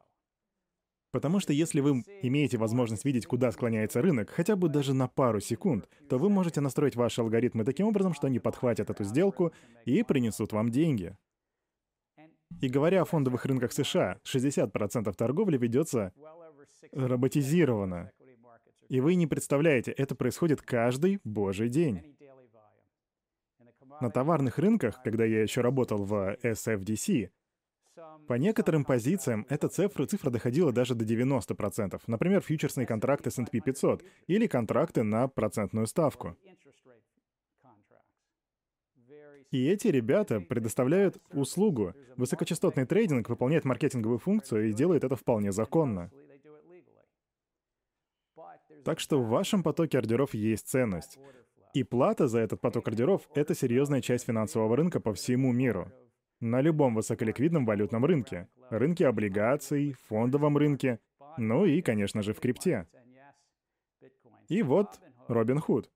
Потому что если вы имеете возможность видеть, куда склоняется рынок, хотя бы даже на пару секунд, то вы можете настроить ваши алгоритмы таким образом, что они подхватят эту сделку и принесут вам деньги. И говоря о фондовых рынках США, 60% торговли ведется роботизировано. И вы не представляете, это происходит каждый божий день. На товарных рынках, когда я еще работал в SFDC, по некоторым позициям эта цифра, цифра доходила даже до 90%. Например, фьючерсные контракты S&P 500 или контракты на процентную ставку. И эти ребята предоставляют услугу. Высокочастотный трейдинг выполняет маркетинговую функцию и делает это вполне законно. Так что в вашем потоке ордеров есть ценность. И плата за этот поток ордеров — это серьезная часть финансового рынка по всему миру. На любом высоколиквидном валютном рынке. Рынке облигаций, фондовом рынке, ну и, конечно же, в крипте. И вот Робин Худ.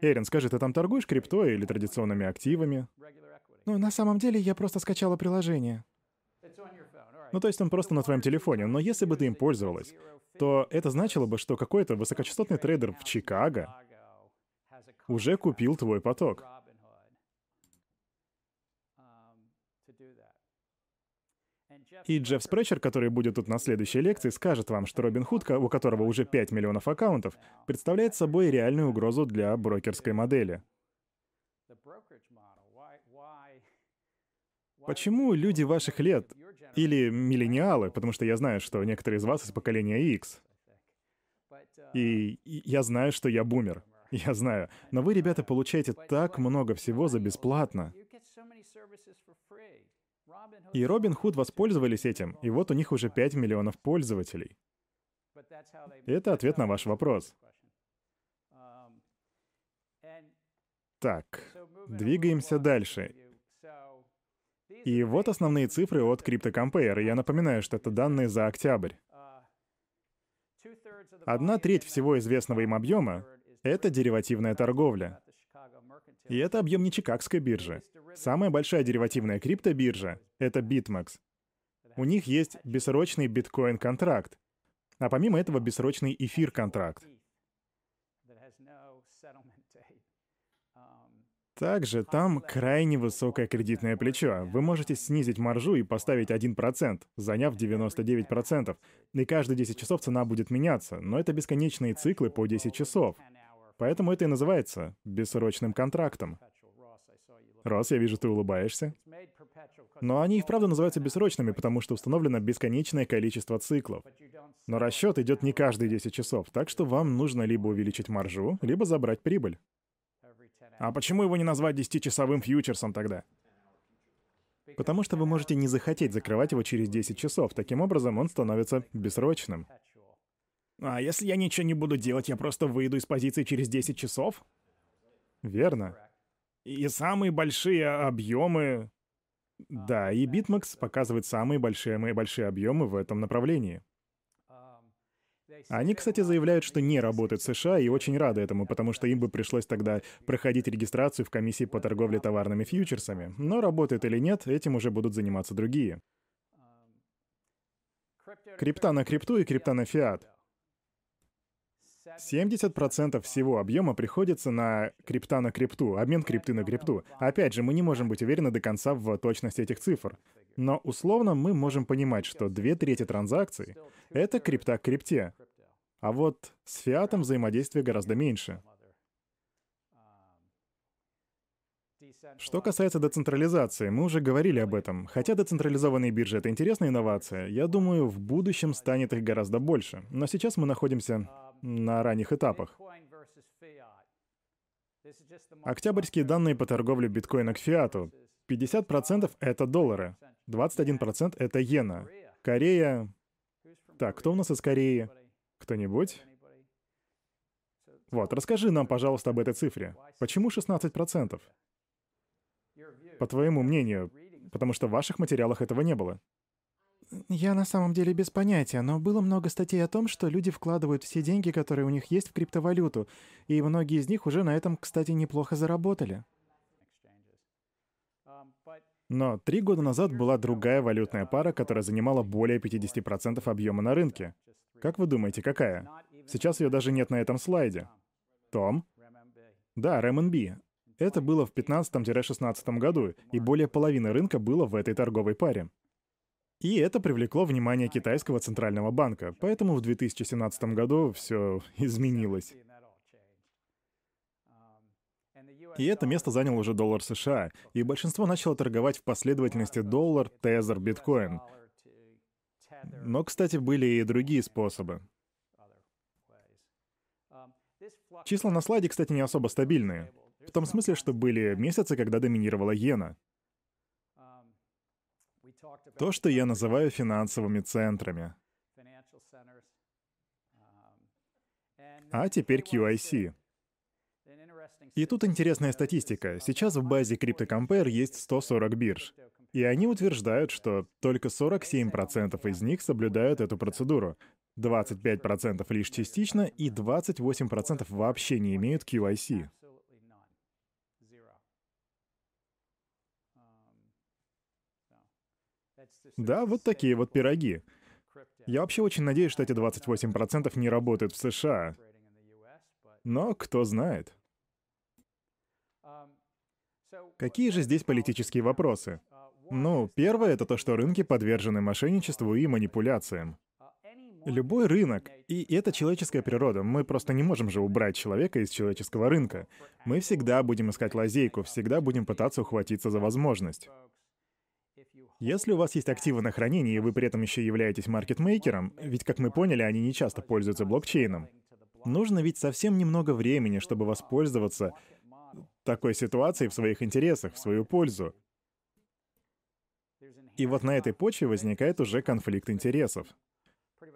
Эрин, скажи, ты там торгуешь крипто или традиционными активами? Ну, на самом деле, я просто скачала приложение. Ну, то есть он просто на твоем телефоне. Но если бы ты им пользовалась, то это значило бы, что какой-то высокочастотный трейдер в Чикаго уже купил твой поток. И Джефф Спречер, который будет тут на следующей лекции, скажет вам, что Робин Худ, у которого уже 5 миллионов аккаунтов, представляет собой реальную угрозу для брокерской модели. Почему люди ваших лет, или миллениалы, потому что я знаю, что некоторые из вас из поколения X, и я знаю, что я бумер, я знаю, но вы, ребята, получаете так много всего за бесплатно. И Робин Худ воспользовались этим, и вот у них уже 5 миллионов пользователей. Это ответ на ваш вопрос. Так, двигаемся дальше. И вот основные цифры от CryptoCompare. Я напоминаю, что это данные за октябрь. Одна треть всего известного им объема — это деривативная торговля. И это объем не Чикагской биржи. Самая большая деривативная криптобиржа — это BitMEX. У них есть бессрочный биткоин-контракт, а помимо этого бессрочный эфир-контракт. Также там крайне высокое кредитное плечо. Вы можете снизить маржу и поставить 1%, заняв 99%. И каждые 10 часов цена будет меняться, но это бесконечные циклы по 10 часов. Поэтому это и называется бессрочным контрактом. Рос, я вижу, ты улыбаешься. Но они и вправду называются бессрочными, потому что установлено бесконечное количество циклов. Но расчет идет не каждые 10 часов, так что вам нужно либо увеличить маржу, либо забрать прибыль. А почему его не назвать 10-часовым фьючерсом тогда? Потому что вы можете не захотеть закрывать его через 10 часов. Таким образом, он становится бессрочным. А если я ничего не буду делать, я просто выйду из позиции через 10 часов? Верно. И самые большие объемы... Да, и BitMEX показывает самые большие, мои большие объемы в этом направлении. Они, кстати, заявляют, что не работают в США и очень рады этому, потому что им бы пришлось тогда проходить регистрацию в комиссии по торговле товарными фьючерсами. Но работает или нет, этим уже будут заниматься другие. Крипта на крипту и крипта на фиат. 70% всего объема приходится на крипта на крипту, обмен крипты на крипту. Опять же, мы не можем быть уверены до конца в точности этих цифр. Но условно мы можем понимать, что две трети транзакций — это крипта к крипте. А вот с фиатом взаимодействие гораздо меньше. Что касается децентрализации, мы уже говорили об этом. Хотя децентрализованные биржи — это интересная инновация, я думаю, в будущем станет их гораздо больше. Но сейчас мы находимся на ранних этапах. Октябрьские данные по торговле биткоина к фиату. 50% это доллары, 21% это иена. Корея... Так, кто у нас из Кореи? Кто-нибудь? Вот, расскажи нам, пожалуйста, об этой цифре. Почему 16%? По твоему мнению, потому что в ваших материалах этого не было. Я на самом деле без понятия, но было много статей о том, что люди вкладывают все деньги, которые у них есть в криптовалюту, и многие из них уже на этом, кстати, неплохо заработали. Но три года назад была другая валютная пара, которая занимала более 50% объема на рынке. Как вы думаете, какая? Сейчас ее даже нет на этом слайде. Том? Да, RMB. Это было в 15-16 году, и более половины рынка было в этой торговой паре. И это привлекло внимание китайского центрального банка, поэтому в 2017 году все изменилось. И это место занял уже доллар США, и большинство начало торговать в последовательности доллар, тезер, биткоин. Но, кстати, были и другие способы. Числа на слайде, кстати, не особо стабильные. В том смысле, что были месяцы, когда доминировала иена. То, что я называю финансовыми центрами. А теперь QIC. И тут интересная статистика. Сейчас в базе CryptoCompare есть 140 бирж. И они утверждают, что только 47% из них соблюдают эту процедуру, 25% лишь частично и 28% вообще не имеют QIC. Да, вот такие вот пироги. Я вообще очень надеюсь, что эти 28% не работают в США. Но кто знает. Какие же здесь политические вопросы? Ну, первое — это то, что рынки подвержены мошенничеству и манипуляциям. Любой рынок, и это человеческая природа, мы просто не можем же убрать человека из человеческого рынка. Мы всегда будем искать лазейку, всегда будем пытаться ухватиться за возможность. Если у вас есть активы на хранении, и вы при этом еще являетесь маркетмейкером, ведь, как мы поняли, они не часто пользуются блокчейном, нужно ведь совсем немного времени, чтобы воспользоваться такой ситуацией в своих интересах, в свою пользу. И вот на этой почве возникает уже конфликт интересов.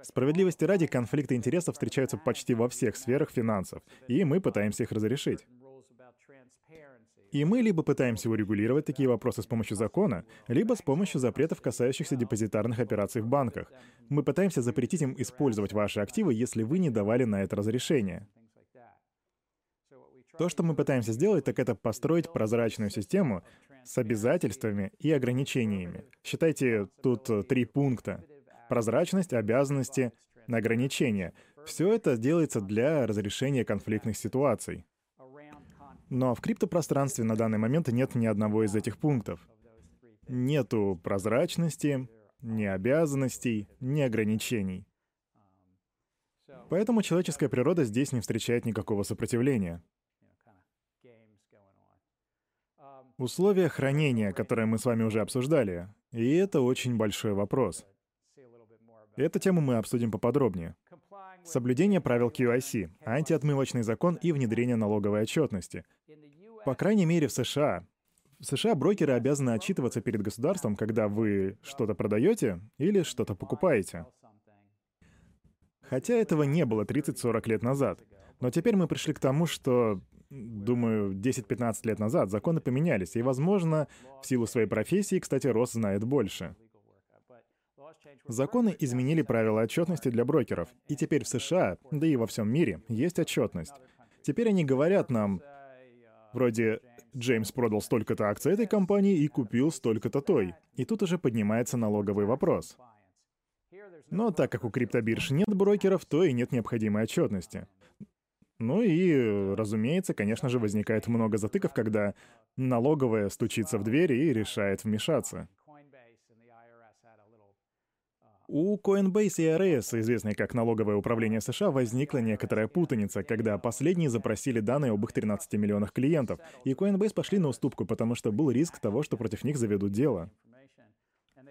Справедливости ради, конфликты интересов встречаются почти во всех сферах финансов, и мы пытаемся их разрешить. И мы либо пытаемся урегулировать такие вопросы с помощью закона, либо с помощью запретов, касающихся депозитарных операций в банках. Мы пытаемся запретить им использовать ваши активы, если вы не давали на это разрешение. То, что мы пытаемся сделать, так это построить прозрачную систему с обязательствами и ограничениями. Считайте, тут три пункта. Прозрачность, обязанности, ограничения. Все это делается для разрешения конфликтных ситуаций. Но в криптопространстве на данный момент нет ни одного из этих пунктов. Нету прозрачности, ни обязанностей, ни ограничений. Поэтому человеческая природа здесь не встречает никакого сопротивления. Условия хранения, которые мы с вами уже обсуждали, и это очень большой вопрос. Эту тему мы обсудим поподробнее. Соблюдение правил QIC, антиотмывочный закон и внедрение налоговой отчетности. По крайней мере, в США. В США брокеры обязаны отчитываться перед государством, когда вы что-то продаете или что-то покупаете. Хотя этого не было 30-40 лет назад. Но теперь мы пришли к тому, что, думаю, 10-15 лет назад законы поменялись, и, возможно, в силу своей профессии, кстати, Рос знает больше. Законы изменили правила отчетности для брокеров, и теперь в США, да и во всем мире, есть отчетность. Теперь они говорят нам, вроде «Джеймс продал столько-то акций этой компании и купил столько-то той». И тут уже поднимается налоговый вопрос. Но так как у криптобирж нет брокеров, то и нет необходимой отчетности. Ну и, разумеется, конечно же, возникает много затыков, когда налоговая стучится в дверь и решает вмешаться. У Coinbase и IRS, известной как налоговое управление США, возникла некоторая путаница, когда последние запросили данные об их 13 миллионах клиентов, и Coinbase пошли на уступку, потому что был риск того, что против них заведут дело.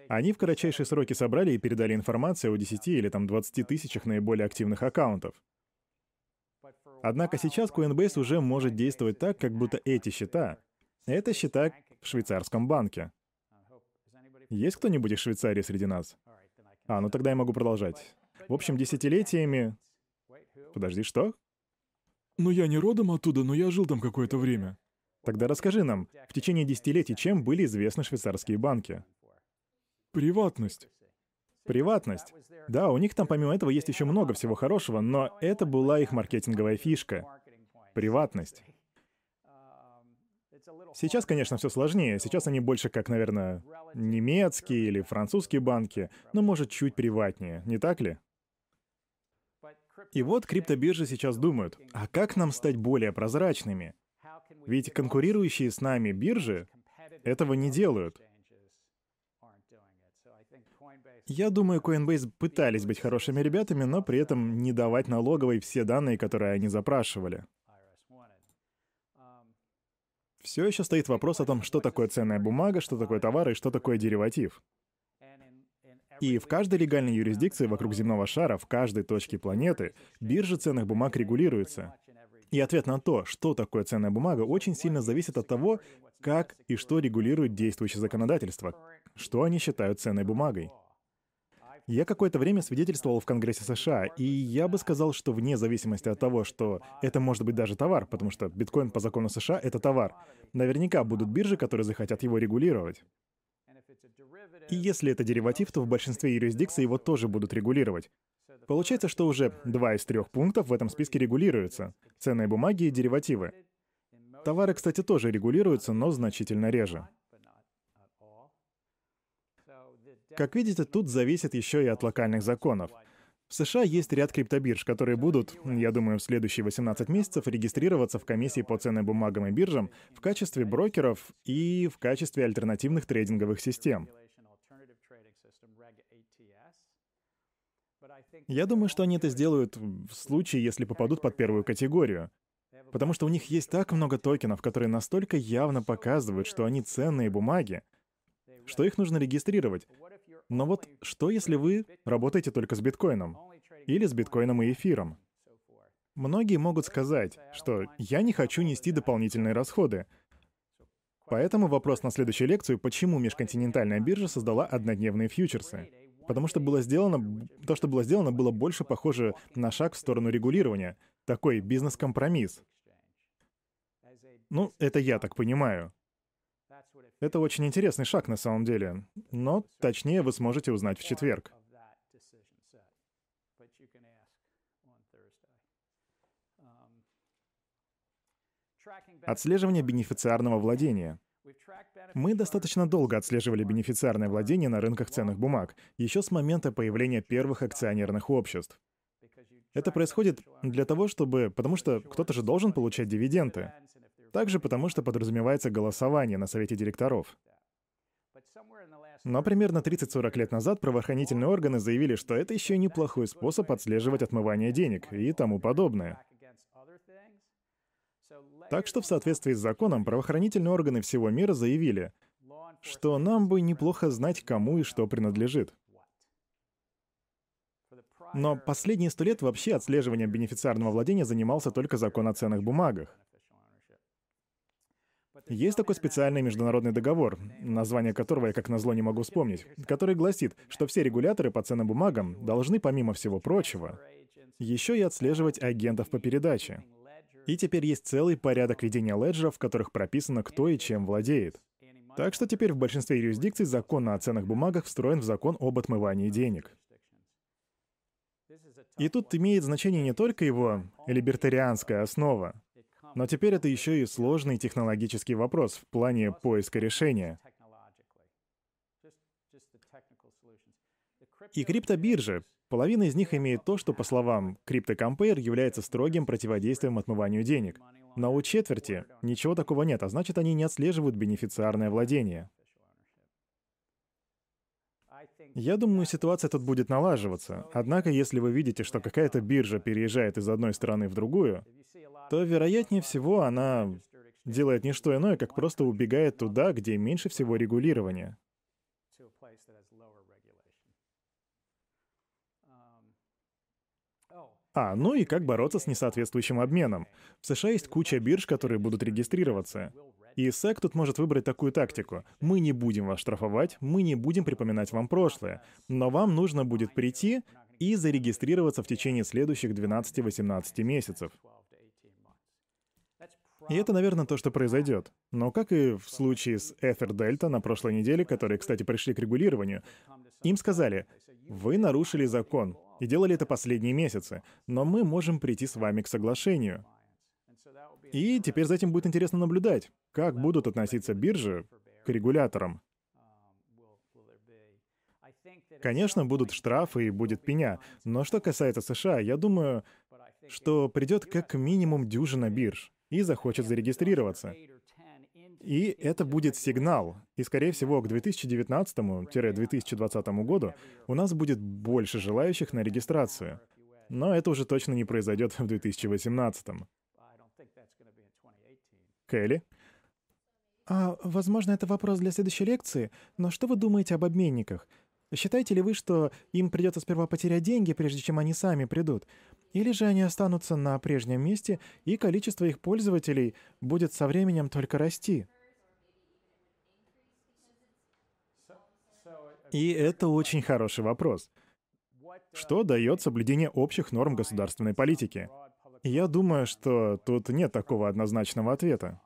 Они в кратчайшие сроки собрали и передали информацию о 10 или там 20 тысячах наиболее активных аккаунтов. Однако сейчас Coinbase уже может действовать так, как будто эти счета — это счета в швейцарском банке. Есть кто-нибудь из Швейцарии среди нас? А, ну тогда я могу продолжать. В общем, десятилетиями... Подожди, что? Ну я не родом оттуда, но я жил там какое-то время. Тогда расскажи нам, в течение десятилетий чем были известны швейцарские банки? Приватность. Приватность. Да, у них там помимо этого есть еще много всего хорошего, но это была их маркетинговая фишка. Приватность. Сейчас, конечно, все сложнее. Сейчас они больше как, наверное, немецкие или французские банки, но, может, чуть приватнее, не так ли? И вот криптобиржи сейчас думают, а как нам стать более прозрачными? Ведь конкурирующие с нами биржи этого не делают. Я думаю, Coinbase пытались быть хорошими ребятами, но при этом не давать налоговой все данные, которые они запрашивали. Все еще стоит вопрос о том, что такое ценная бумага, что такое товар и что такое дериватив. И в каждой легальной юрисдикции вокруг земного шара, в каждой точке планеты, биржа ценных бумаг регулируется. И ответ на то, что такое ценная бумага, очень сильно зависит от того, как и что регулирует действующее законодательство, что они считают ценной бумагой. Я какое-то время свидетельствовал в Конгрессе США, и я бы сказал, что вне зависимости от того, что это может быть даже товар, потому что биткоин по закону США — это товар, наверняка будут биржи, которые захотят его регулировать. И если это дериватив, то в большинстве юрисдикций его тоже будут регулировать. Получается, что уже два из трех пунктов в этом списке регулируются. Ценные бумаги и деривативы. Товары, кстати, тоже регулируются, но значительно реже. Как видите, тут зависит еще и от локальных законов. В США есть ряд криптобирж, которые будут, я думаю, в следующие 18 месяцев регистрироваться в комиссии по ценным бумагам и биржам в качестве брокеров и в качестве альтернативных трейдинговых систем. Я думаю, что они это сделают в случае, если попадут под первую категорию. Потому что у них есть так много токенов, которые настолько явно показывают, что они ценные бумаги, что их нужно регистрировать. Но вот что, если вы работаете только с биткоином? Или с биткоином и эфиром? Многие могут сказать, что я не хочу нести дополнительные расходы. Поэтому вопрос на следующую лекцию, почему межконтинентальная биржа создала однодневные фьючерсы. Потому что было сделано, то, что было сделано, было больше похоже на шаг в сторону регулирования. Такой бизнес-компромисс. Ну, это я так понимаю. Это очень интересный шаг на самом деле, но точнее вы сможете узнать в четверг. Отслеживание бенефициарного владения. Мы достаточно долго отслеживали бенефициарное владение на рынках ценных бумаг, еще с момента появления первых акционерных обществ. Это происходит для того, чтобы... Потому что кто-то же должен получать дивиденды. Также потому, что подразумевается голосование на совете директоров. Но примерно 30-40 лет назад правоохранительные органы заявили, что это еще неплохой способ отслеживать отмывание денег и тому подобное. Так что в соответствии с законом правоохранительные органы всего мира заявили, что нам бы неплохо знать, кому и что принадлежит. Но последние сто лет вообще отслеживанием бенефициарного владения занимался только закон о ценных бумагах. Есть такой специальный международный договор, название которого я как назло не могу вспомнить, который гласит, что все регуляторы по ценным бумагам должны, помимо всего прочего, еще и отслеживать агентов по передаче. И теперь есть целый порядок ведения леджеров, в которых прописано, кто и чем владеет. Так что теперь в большинстве юрисдикций закон о ценных бумагах встроен в закон об отмывании денег. И тут имеет значение не только его либертарианская основа, но теперь это еще и сложный технологический вопрос в плане поиска решения. И криптобиржи, половина из них имеет то, что, по словам CryptoCompare, является строгим противодействием отмыванию денег. Но у четверти ничего такого нет, а значит, они не отслеживают бенефициарное владение. Я думаю, ситуация тут будет налаживаться. Однако, если вы видите, что какая-то биржа переезжает из одной страны в другую, то, вероятнее всего, она делает не что иное, как просто убегает туда, где меньше всего регулирования. А, ну и как бороться с несоответствующим обменом. В США есть куча бирж, которые будут регистрироваться. И SEC тут может выбрать такую тактику. Мы не будем вас штрафовать, мы не будем припоминать вам прошлое, но вам нужно будет прийти и зарегистрироваться в течение следующих 12-18 месяцев. И это, наверное, то, что произойдет. Но как и в случае с Ether Delta на прошлой неделе, которые, кстати, пришли к регулированию, им сказали, вы нарушили закон и делали это последние месяцы, но мы можем прийти с вами к соглашению. И теперь за этим будет интересно наблюдать, как будут относиться биржи к регуляторам. Конечно, будут штрафы и будет пеня, но что касается США, я думаю, что придет как минимум дюжина бирж и захочет зарегистрироваться. И это будет сигнал. И, скорее всего, к 2019-2020 году у нас будет больше желающих на регистрацию. Но это уже точно не произойдет в 2018. Келли? А, возможно, это вопрос для следующей лекции, но что вы думаете об обменниках? Считаете ли вы, что им придется сперва потерять деньги, прежде чем они сами придут? Или же они останутся на прежнем месте, и количество их пользователей будет со временем только расти? И это очень хороший вопрос. Что дает соблюдение общих норм государственной политики? Я думаю, что тут нет такого однозначного ответа.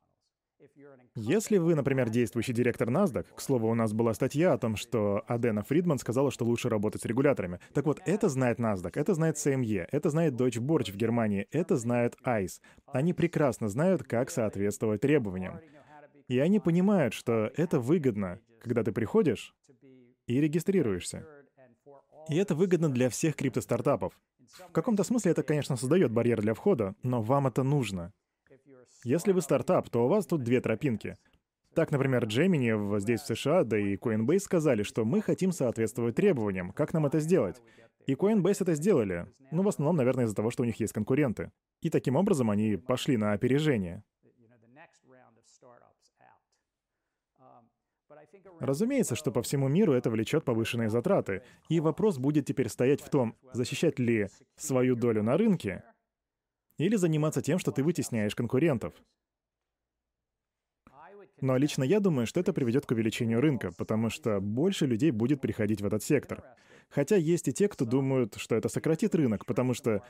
Если вы, например, действующий директор NASDAQ, к слову, у нас была статья о том, что Адена Фридман сказала, что лучше работать с регуляторами. Так вот, это знает NASDAQ, это знает CME, это знает Deutsche Börse в Германии, это знает ICE. Они прекрасно знают, как соответствовать требованиям. И они понимают, что это выгодно, когда ты приходишь и регистрируешься. И это выгодно для всех криптостартапов. В каком-то смысле это, конечно, создает барьер для входа, но вам это нужно. Если вы стартап, то у вас тут две тропинки. Так, например, Gemini здесь в США, да и Coinbase сказали, что мы хотим соответствовать требованиям. Как нам это сделать? И Coinbase это сделали. Ну, в основном, наверное, из-за того, что у них есть конкуренты. И таким образом они пошли на опережение. Разумеется, что по всему миру это влечет повышенные затраты. И вопрос будет теперь стоять в том, защищать ли свою долю на рынке или заниматься тем, что ты вытесняешь конкурентов. Но лично я думаю, что это приведет к увеличению рынка, потому что больше людей будет приходить в этот сектор. Хотя есть и те, кто думают, что это сократит рынок, потому что,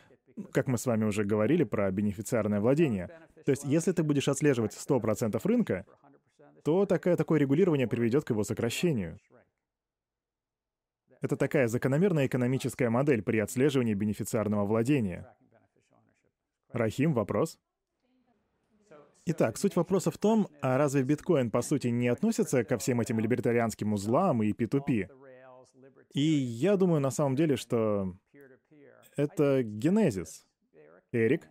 как мы с вами уже говорили про бенефициарное владение, то есть если ты будешь отслеживать 100% рынка, то такое, такое регулирование приведет к его сокращению. Это такая закономерная экономическая модель при отслеживании бенефициарного владения. Рахим, вопрос? Итак, суть вопроса в том, а разве биткоин по сути не относится ко всем этим либертарианским узлам и P2P? И я думаю на самом деле, что это генезис. Эрик?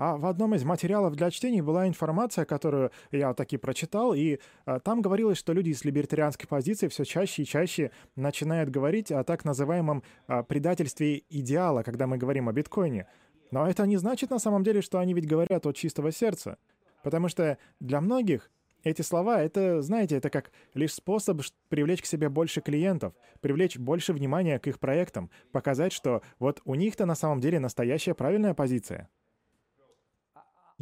А в одном из материалов для чтения была информация, которую я таки прочитал, и а, там говорилось, что люди из либертарианской позиции все чаще и чаще начинают говорить о так называемом а, предательстве идеала, когда мы говорим о биткоине. Но это не значит на самом деле, что они ведь говорят от чистого сердца. Потому что для многих эти слова — это, знаете, это как лишь способ привлечь к себе больше клиентов, привлечь больше внимания к их проектам, показать, что вот у них-то на самом деле настоящая правильная позиция.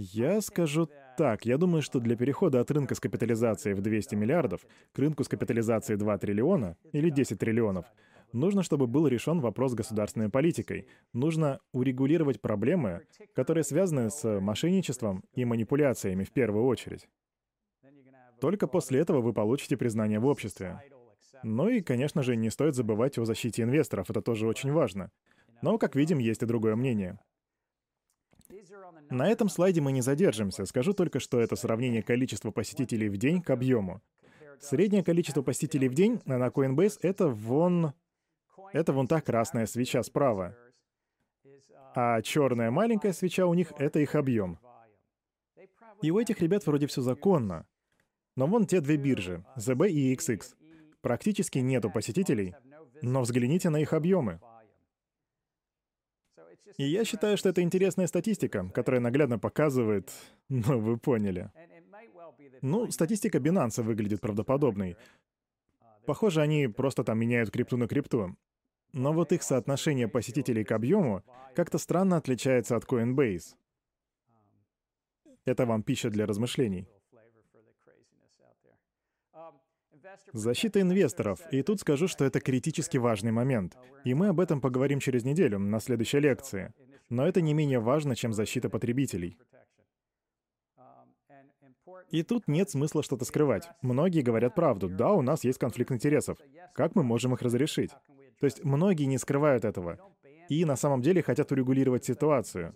Я скажу так, я думаю, что для перехода от рынка с капитализацией в 200 миллиардов к рынку с капитализацией 2 триллиона или 10 триллионов Нужно, чтобы был решен вопрос государственной политикой. Нужно урегулировать проблемы, которые связаны с мошенничеством и манипуляциями в первую очередь. Только после этого вы получите признание в обществе. Ну и, конечно же, не стоит забывать о защите инвесторов, это тоже очень важно. Но, как видим, есть и другое мнение. На этом слайде мы не задержимся. Скажу только, что это сравнение количества посетителей в день к объему. Среднее количество посетителей в день на Coinbase — это вон это вон та красная свеча справа. А черная маленькая свеча у них — это их объем. И у этих ребят вроде все законно. Но вон те две биржи, ZB и XX. Практически нету посетителей, но взгляните на их объемы. И я считаю, что это интересная статистика, которая наглядно показывает... Ну, вы поняли. Ну, статистика Binance выглядит правдоподобной. Похоже, они просто там меняют крипту на крипту. но вот их соотношение посетителей к объему как-то странно отличается от Coinbase. Это вам пища для размышлений. Защита инвесторов. И тут скажу, что это критически важный момент. И мы об этом поговорим через неделю, на следующей лекции. Но это не менее важно, чем защита потребителей. И тут нет смысла что-то скрывать. Многие говорят правду. Да, у нас есть конфликт интересов. Как мы можем их разрешить? То есть многие не скрывают этого. И на самом деле хотят урегулировать ситуацию.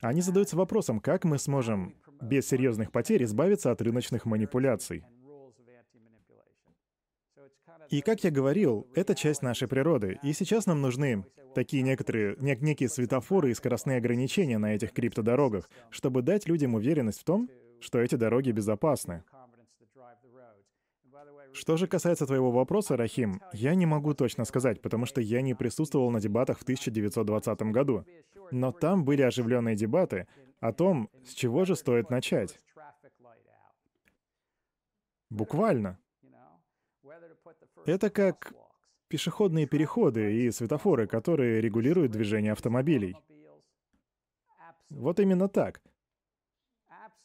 Они задаются вопросом, как мы сможем без серьезных потерь избавиться от рыночных манипуляций. И как я говорил, это часть нашей природы, и сейчас нам нужны такие некоторые, нек некие светофоры и скоростные ограничения на этих криптодорогах, чтобы дать людям уверенность в том, что эти дороги безопасны. Что же касается твоего вопроса, Рахим, я не могу точно сказать, потому что я не присутствовал на дебатах в 1920 году. Но там были оживленные дебаты о том, с чего же стоит начать. Буквально. Это как пешеходные переходы и светофоры, которые регулируют движение автомобилей. Вот именно так.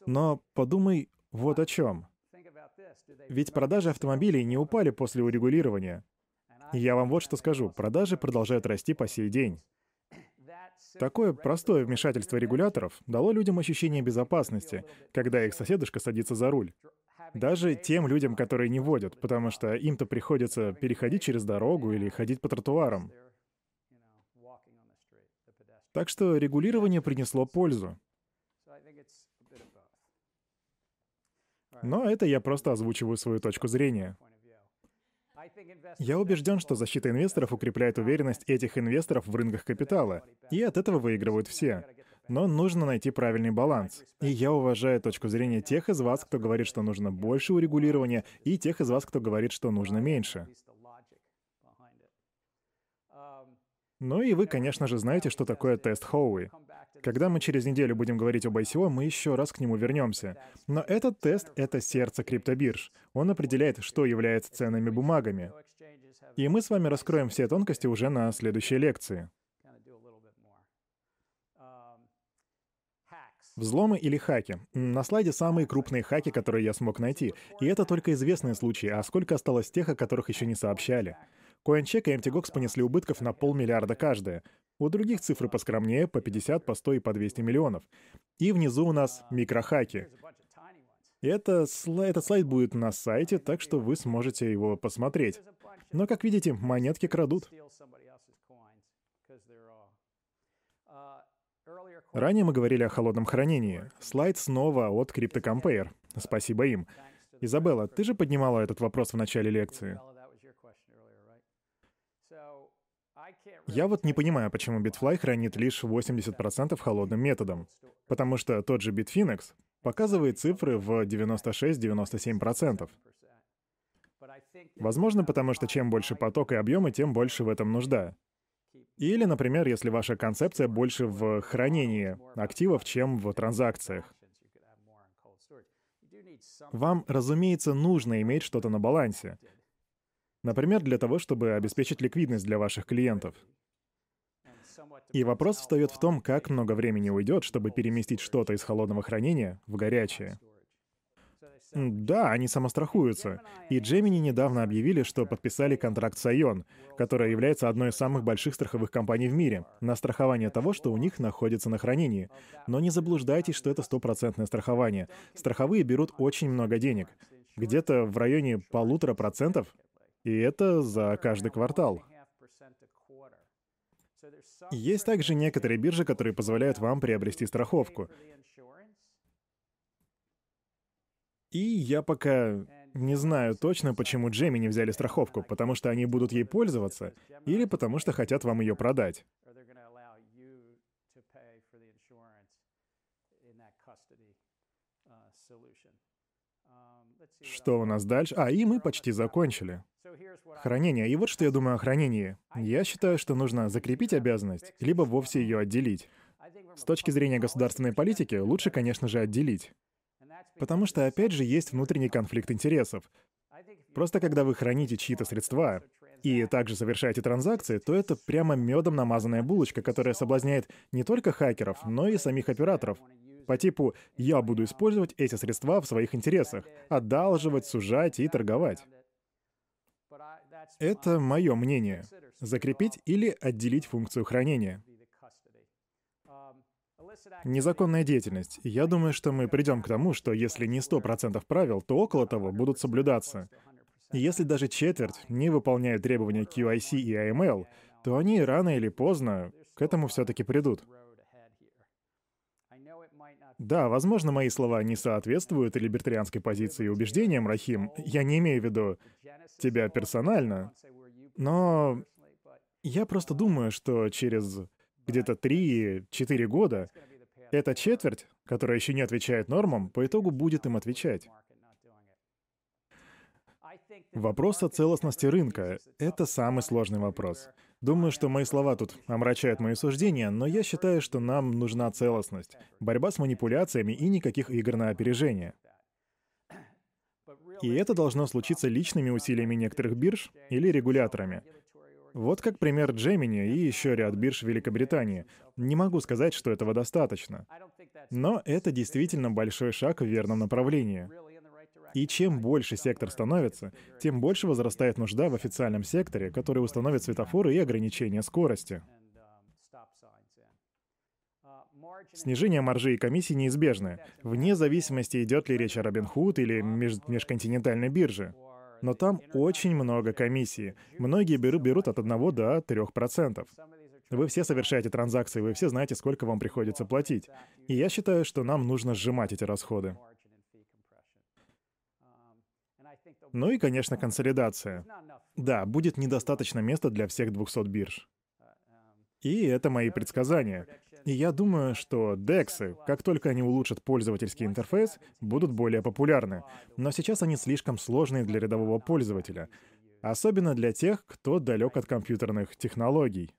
Но подумай вот о чем. Ведь продажи автомобилей не упали после урегулирования. я вам вот что скажу. Продажи продолжают расти по сей день. Такое простое вмешательство регуляторов дало людям ощущение безопасности, когда их соседушка садится за руль. Даже тем людям, которые не водят, потому что им-то приходится переходить через дорогу или ходить по тротуарам. Так что регулирование принесло пользу. Но это я просто озвучиваю свою точку зрения. Я убежден, что защита инвесторов укрепляет уверенность этих инвесторов в рынках капитала, и от этого выигрывают все. Но нужно найти правильный баланс. И я уважаю точку зрения тех из вас, кто говорит, что нужно больше урегулирования, и тех из вас, кто говорит, что нужно меньше. Ну и вы, конечно же, знаете, что такое тест Хоуи. Когда мы через неделю будем говорить об ICO, мы еще раз к нему вернемся. Но этот тест — это сердце криптобирж. Он определяет, что является ценными бумагами. И мы с вами раскроем все тонкости уже на следующей лекции. Взломы или хаки. На слайде самые крупные хаки, которые я смог найти. И это только известные случаи, а сколько осталось тех, о которых еще не сообщали. CoinCheck и MTGOX понесли убытков на полмиллиарда каждая. У других цифры поскромнее, по 50, по 100 и по 200 миллионов. И внизу у нас микрохаки. Это, этот слайд будет на сайте, так что вы сможете его посмотреть. Но, как видите, монетки крадут. Ранее мы говорили о холодном хранении. Слайд снова от CryptoCompare. Спасибо им. Изабелла, ты же поднимала этот вопрос в начале лекции. Я вот не понимаю, почему Bitfly хранит лишь 80% холодным методом. Потому что тот же Bitfinex показывает цифры в 96-97%. Возможно, потому что чем больше поток и объемы, тем больше в этом нужда. Или, например, если ваша концепция больше в хранении активов, чем в транзакциях. Вам, разумеется, нужно иметь что-то на балансе. Например, для того, чтобы обеспечить ликвидность для ваших клиентов. И вопрос встает в том, как много времени уйдет, чтобы переместить что-то из холодного хранения в горячее. Да, они самострахуются. И Gemini недавно объявили, что подписали контракт с Ion, которая является одной из самых больших страховых компаний в мире, на страхование того, что у них находится на хранении. Но не заблуждайтесь, что это стопроцентное страхование. Страховые берут очень много денег. Где-то в районе полутора процентов. И это за каждый квартал. Есть также некоторые биржи, которые позволяют вам приобрести страховку. И я пока не знаю точно, почему Джемми не взяли страховку, потому что они будут ей пользоваться, или потому что хотят вам ее продать. Что у нас дальше? А, и мы почти закончили. Хранение. И вот что я думаю о хранении. Я считаю, что нужно закрепить обязанность, либо вовсе ее отделить. С точки зрения государственной политики, лучше, конечно же, отделить. Потому что, опять же, есть внутренний конфликт интересов. Просто когда вы храните чьи-то средства, и также совершаете транзакции, то это прямо медом намазанная булочка, которая соблазняет не только хакеров, но и самих операторов. По типу «я буду использовать эти средства в своих интересах, одалживать, сужать и торговать». Это мое мнение. Закрепить или отделить функцию хранения. Незаконная деятельность. Я думаю, что мы придем к тому, что если не 100% правил, то около того будут соблюдаться. Если даже четверть не выполняет требования QIC и AML, то они рано или поздно к этому все-таки придут. Да, возможно, мои слова не соответствуют либертарианской позиции и убеждениям, Рахим. Я не имею в виду тебя персонально. Но я просто думаю, что через где-то 3-4 года эта четверть, которая еще не отвечает нормам, по итогу будет им отвечать. Вопрос о целостности рынка — это самый сложный вопрос. Думаю, что мои слова тут омрачают мои суждения, но я считаю, что нам нужна целостность, борьба с манипуляциями и никаких игр на опережение. И это должно случиться личными усилиями некоторых бирж или регуляторами. Вот как пример Gemini и еще ряд бирж Великобритании. Не могу сказать, что этого достаточно. Но это действительно большой шаг в верном направлении. И чем больше сектор становится, тем больше возрастает нужда в официальном секторе, который установит светофоры и ограничения скорости. Снижение маржи и комиссий неизбежно, вне зависимости, идет ли речь о Robinhood или меж межконтинентальной бирже. Но там очень много комиссий. Многие берут, берут от 1 до 3%. Вы все совершаете транзакции, вы все знаете, сколько вам приходится платить. И я считаю, что нам нужно сжимать эти расходы. Ну и, конечно, консолидация. Да, будет недостаточно места для всех 200 бирж. И это мои предсказания. И я думаю, что DEX, как только они улучшат пользовательский интерфейс, будут более популярны. Но сейчас они слишком сложные для рядового пользователя. Особенно для тех, кто далек от компьютерных технологий.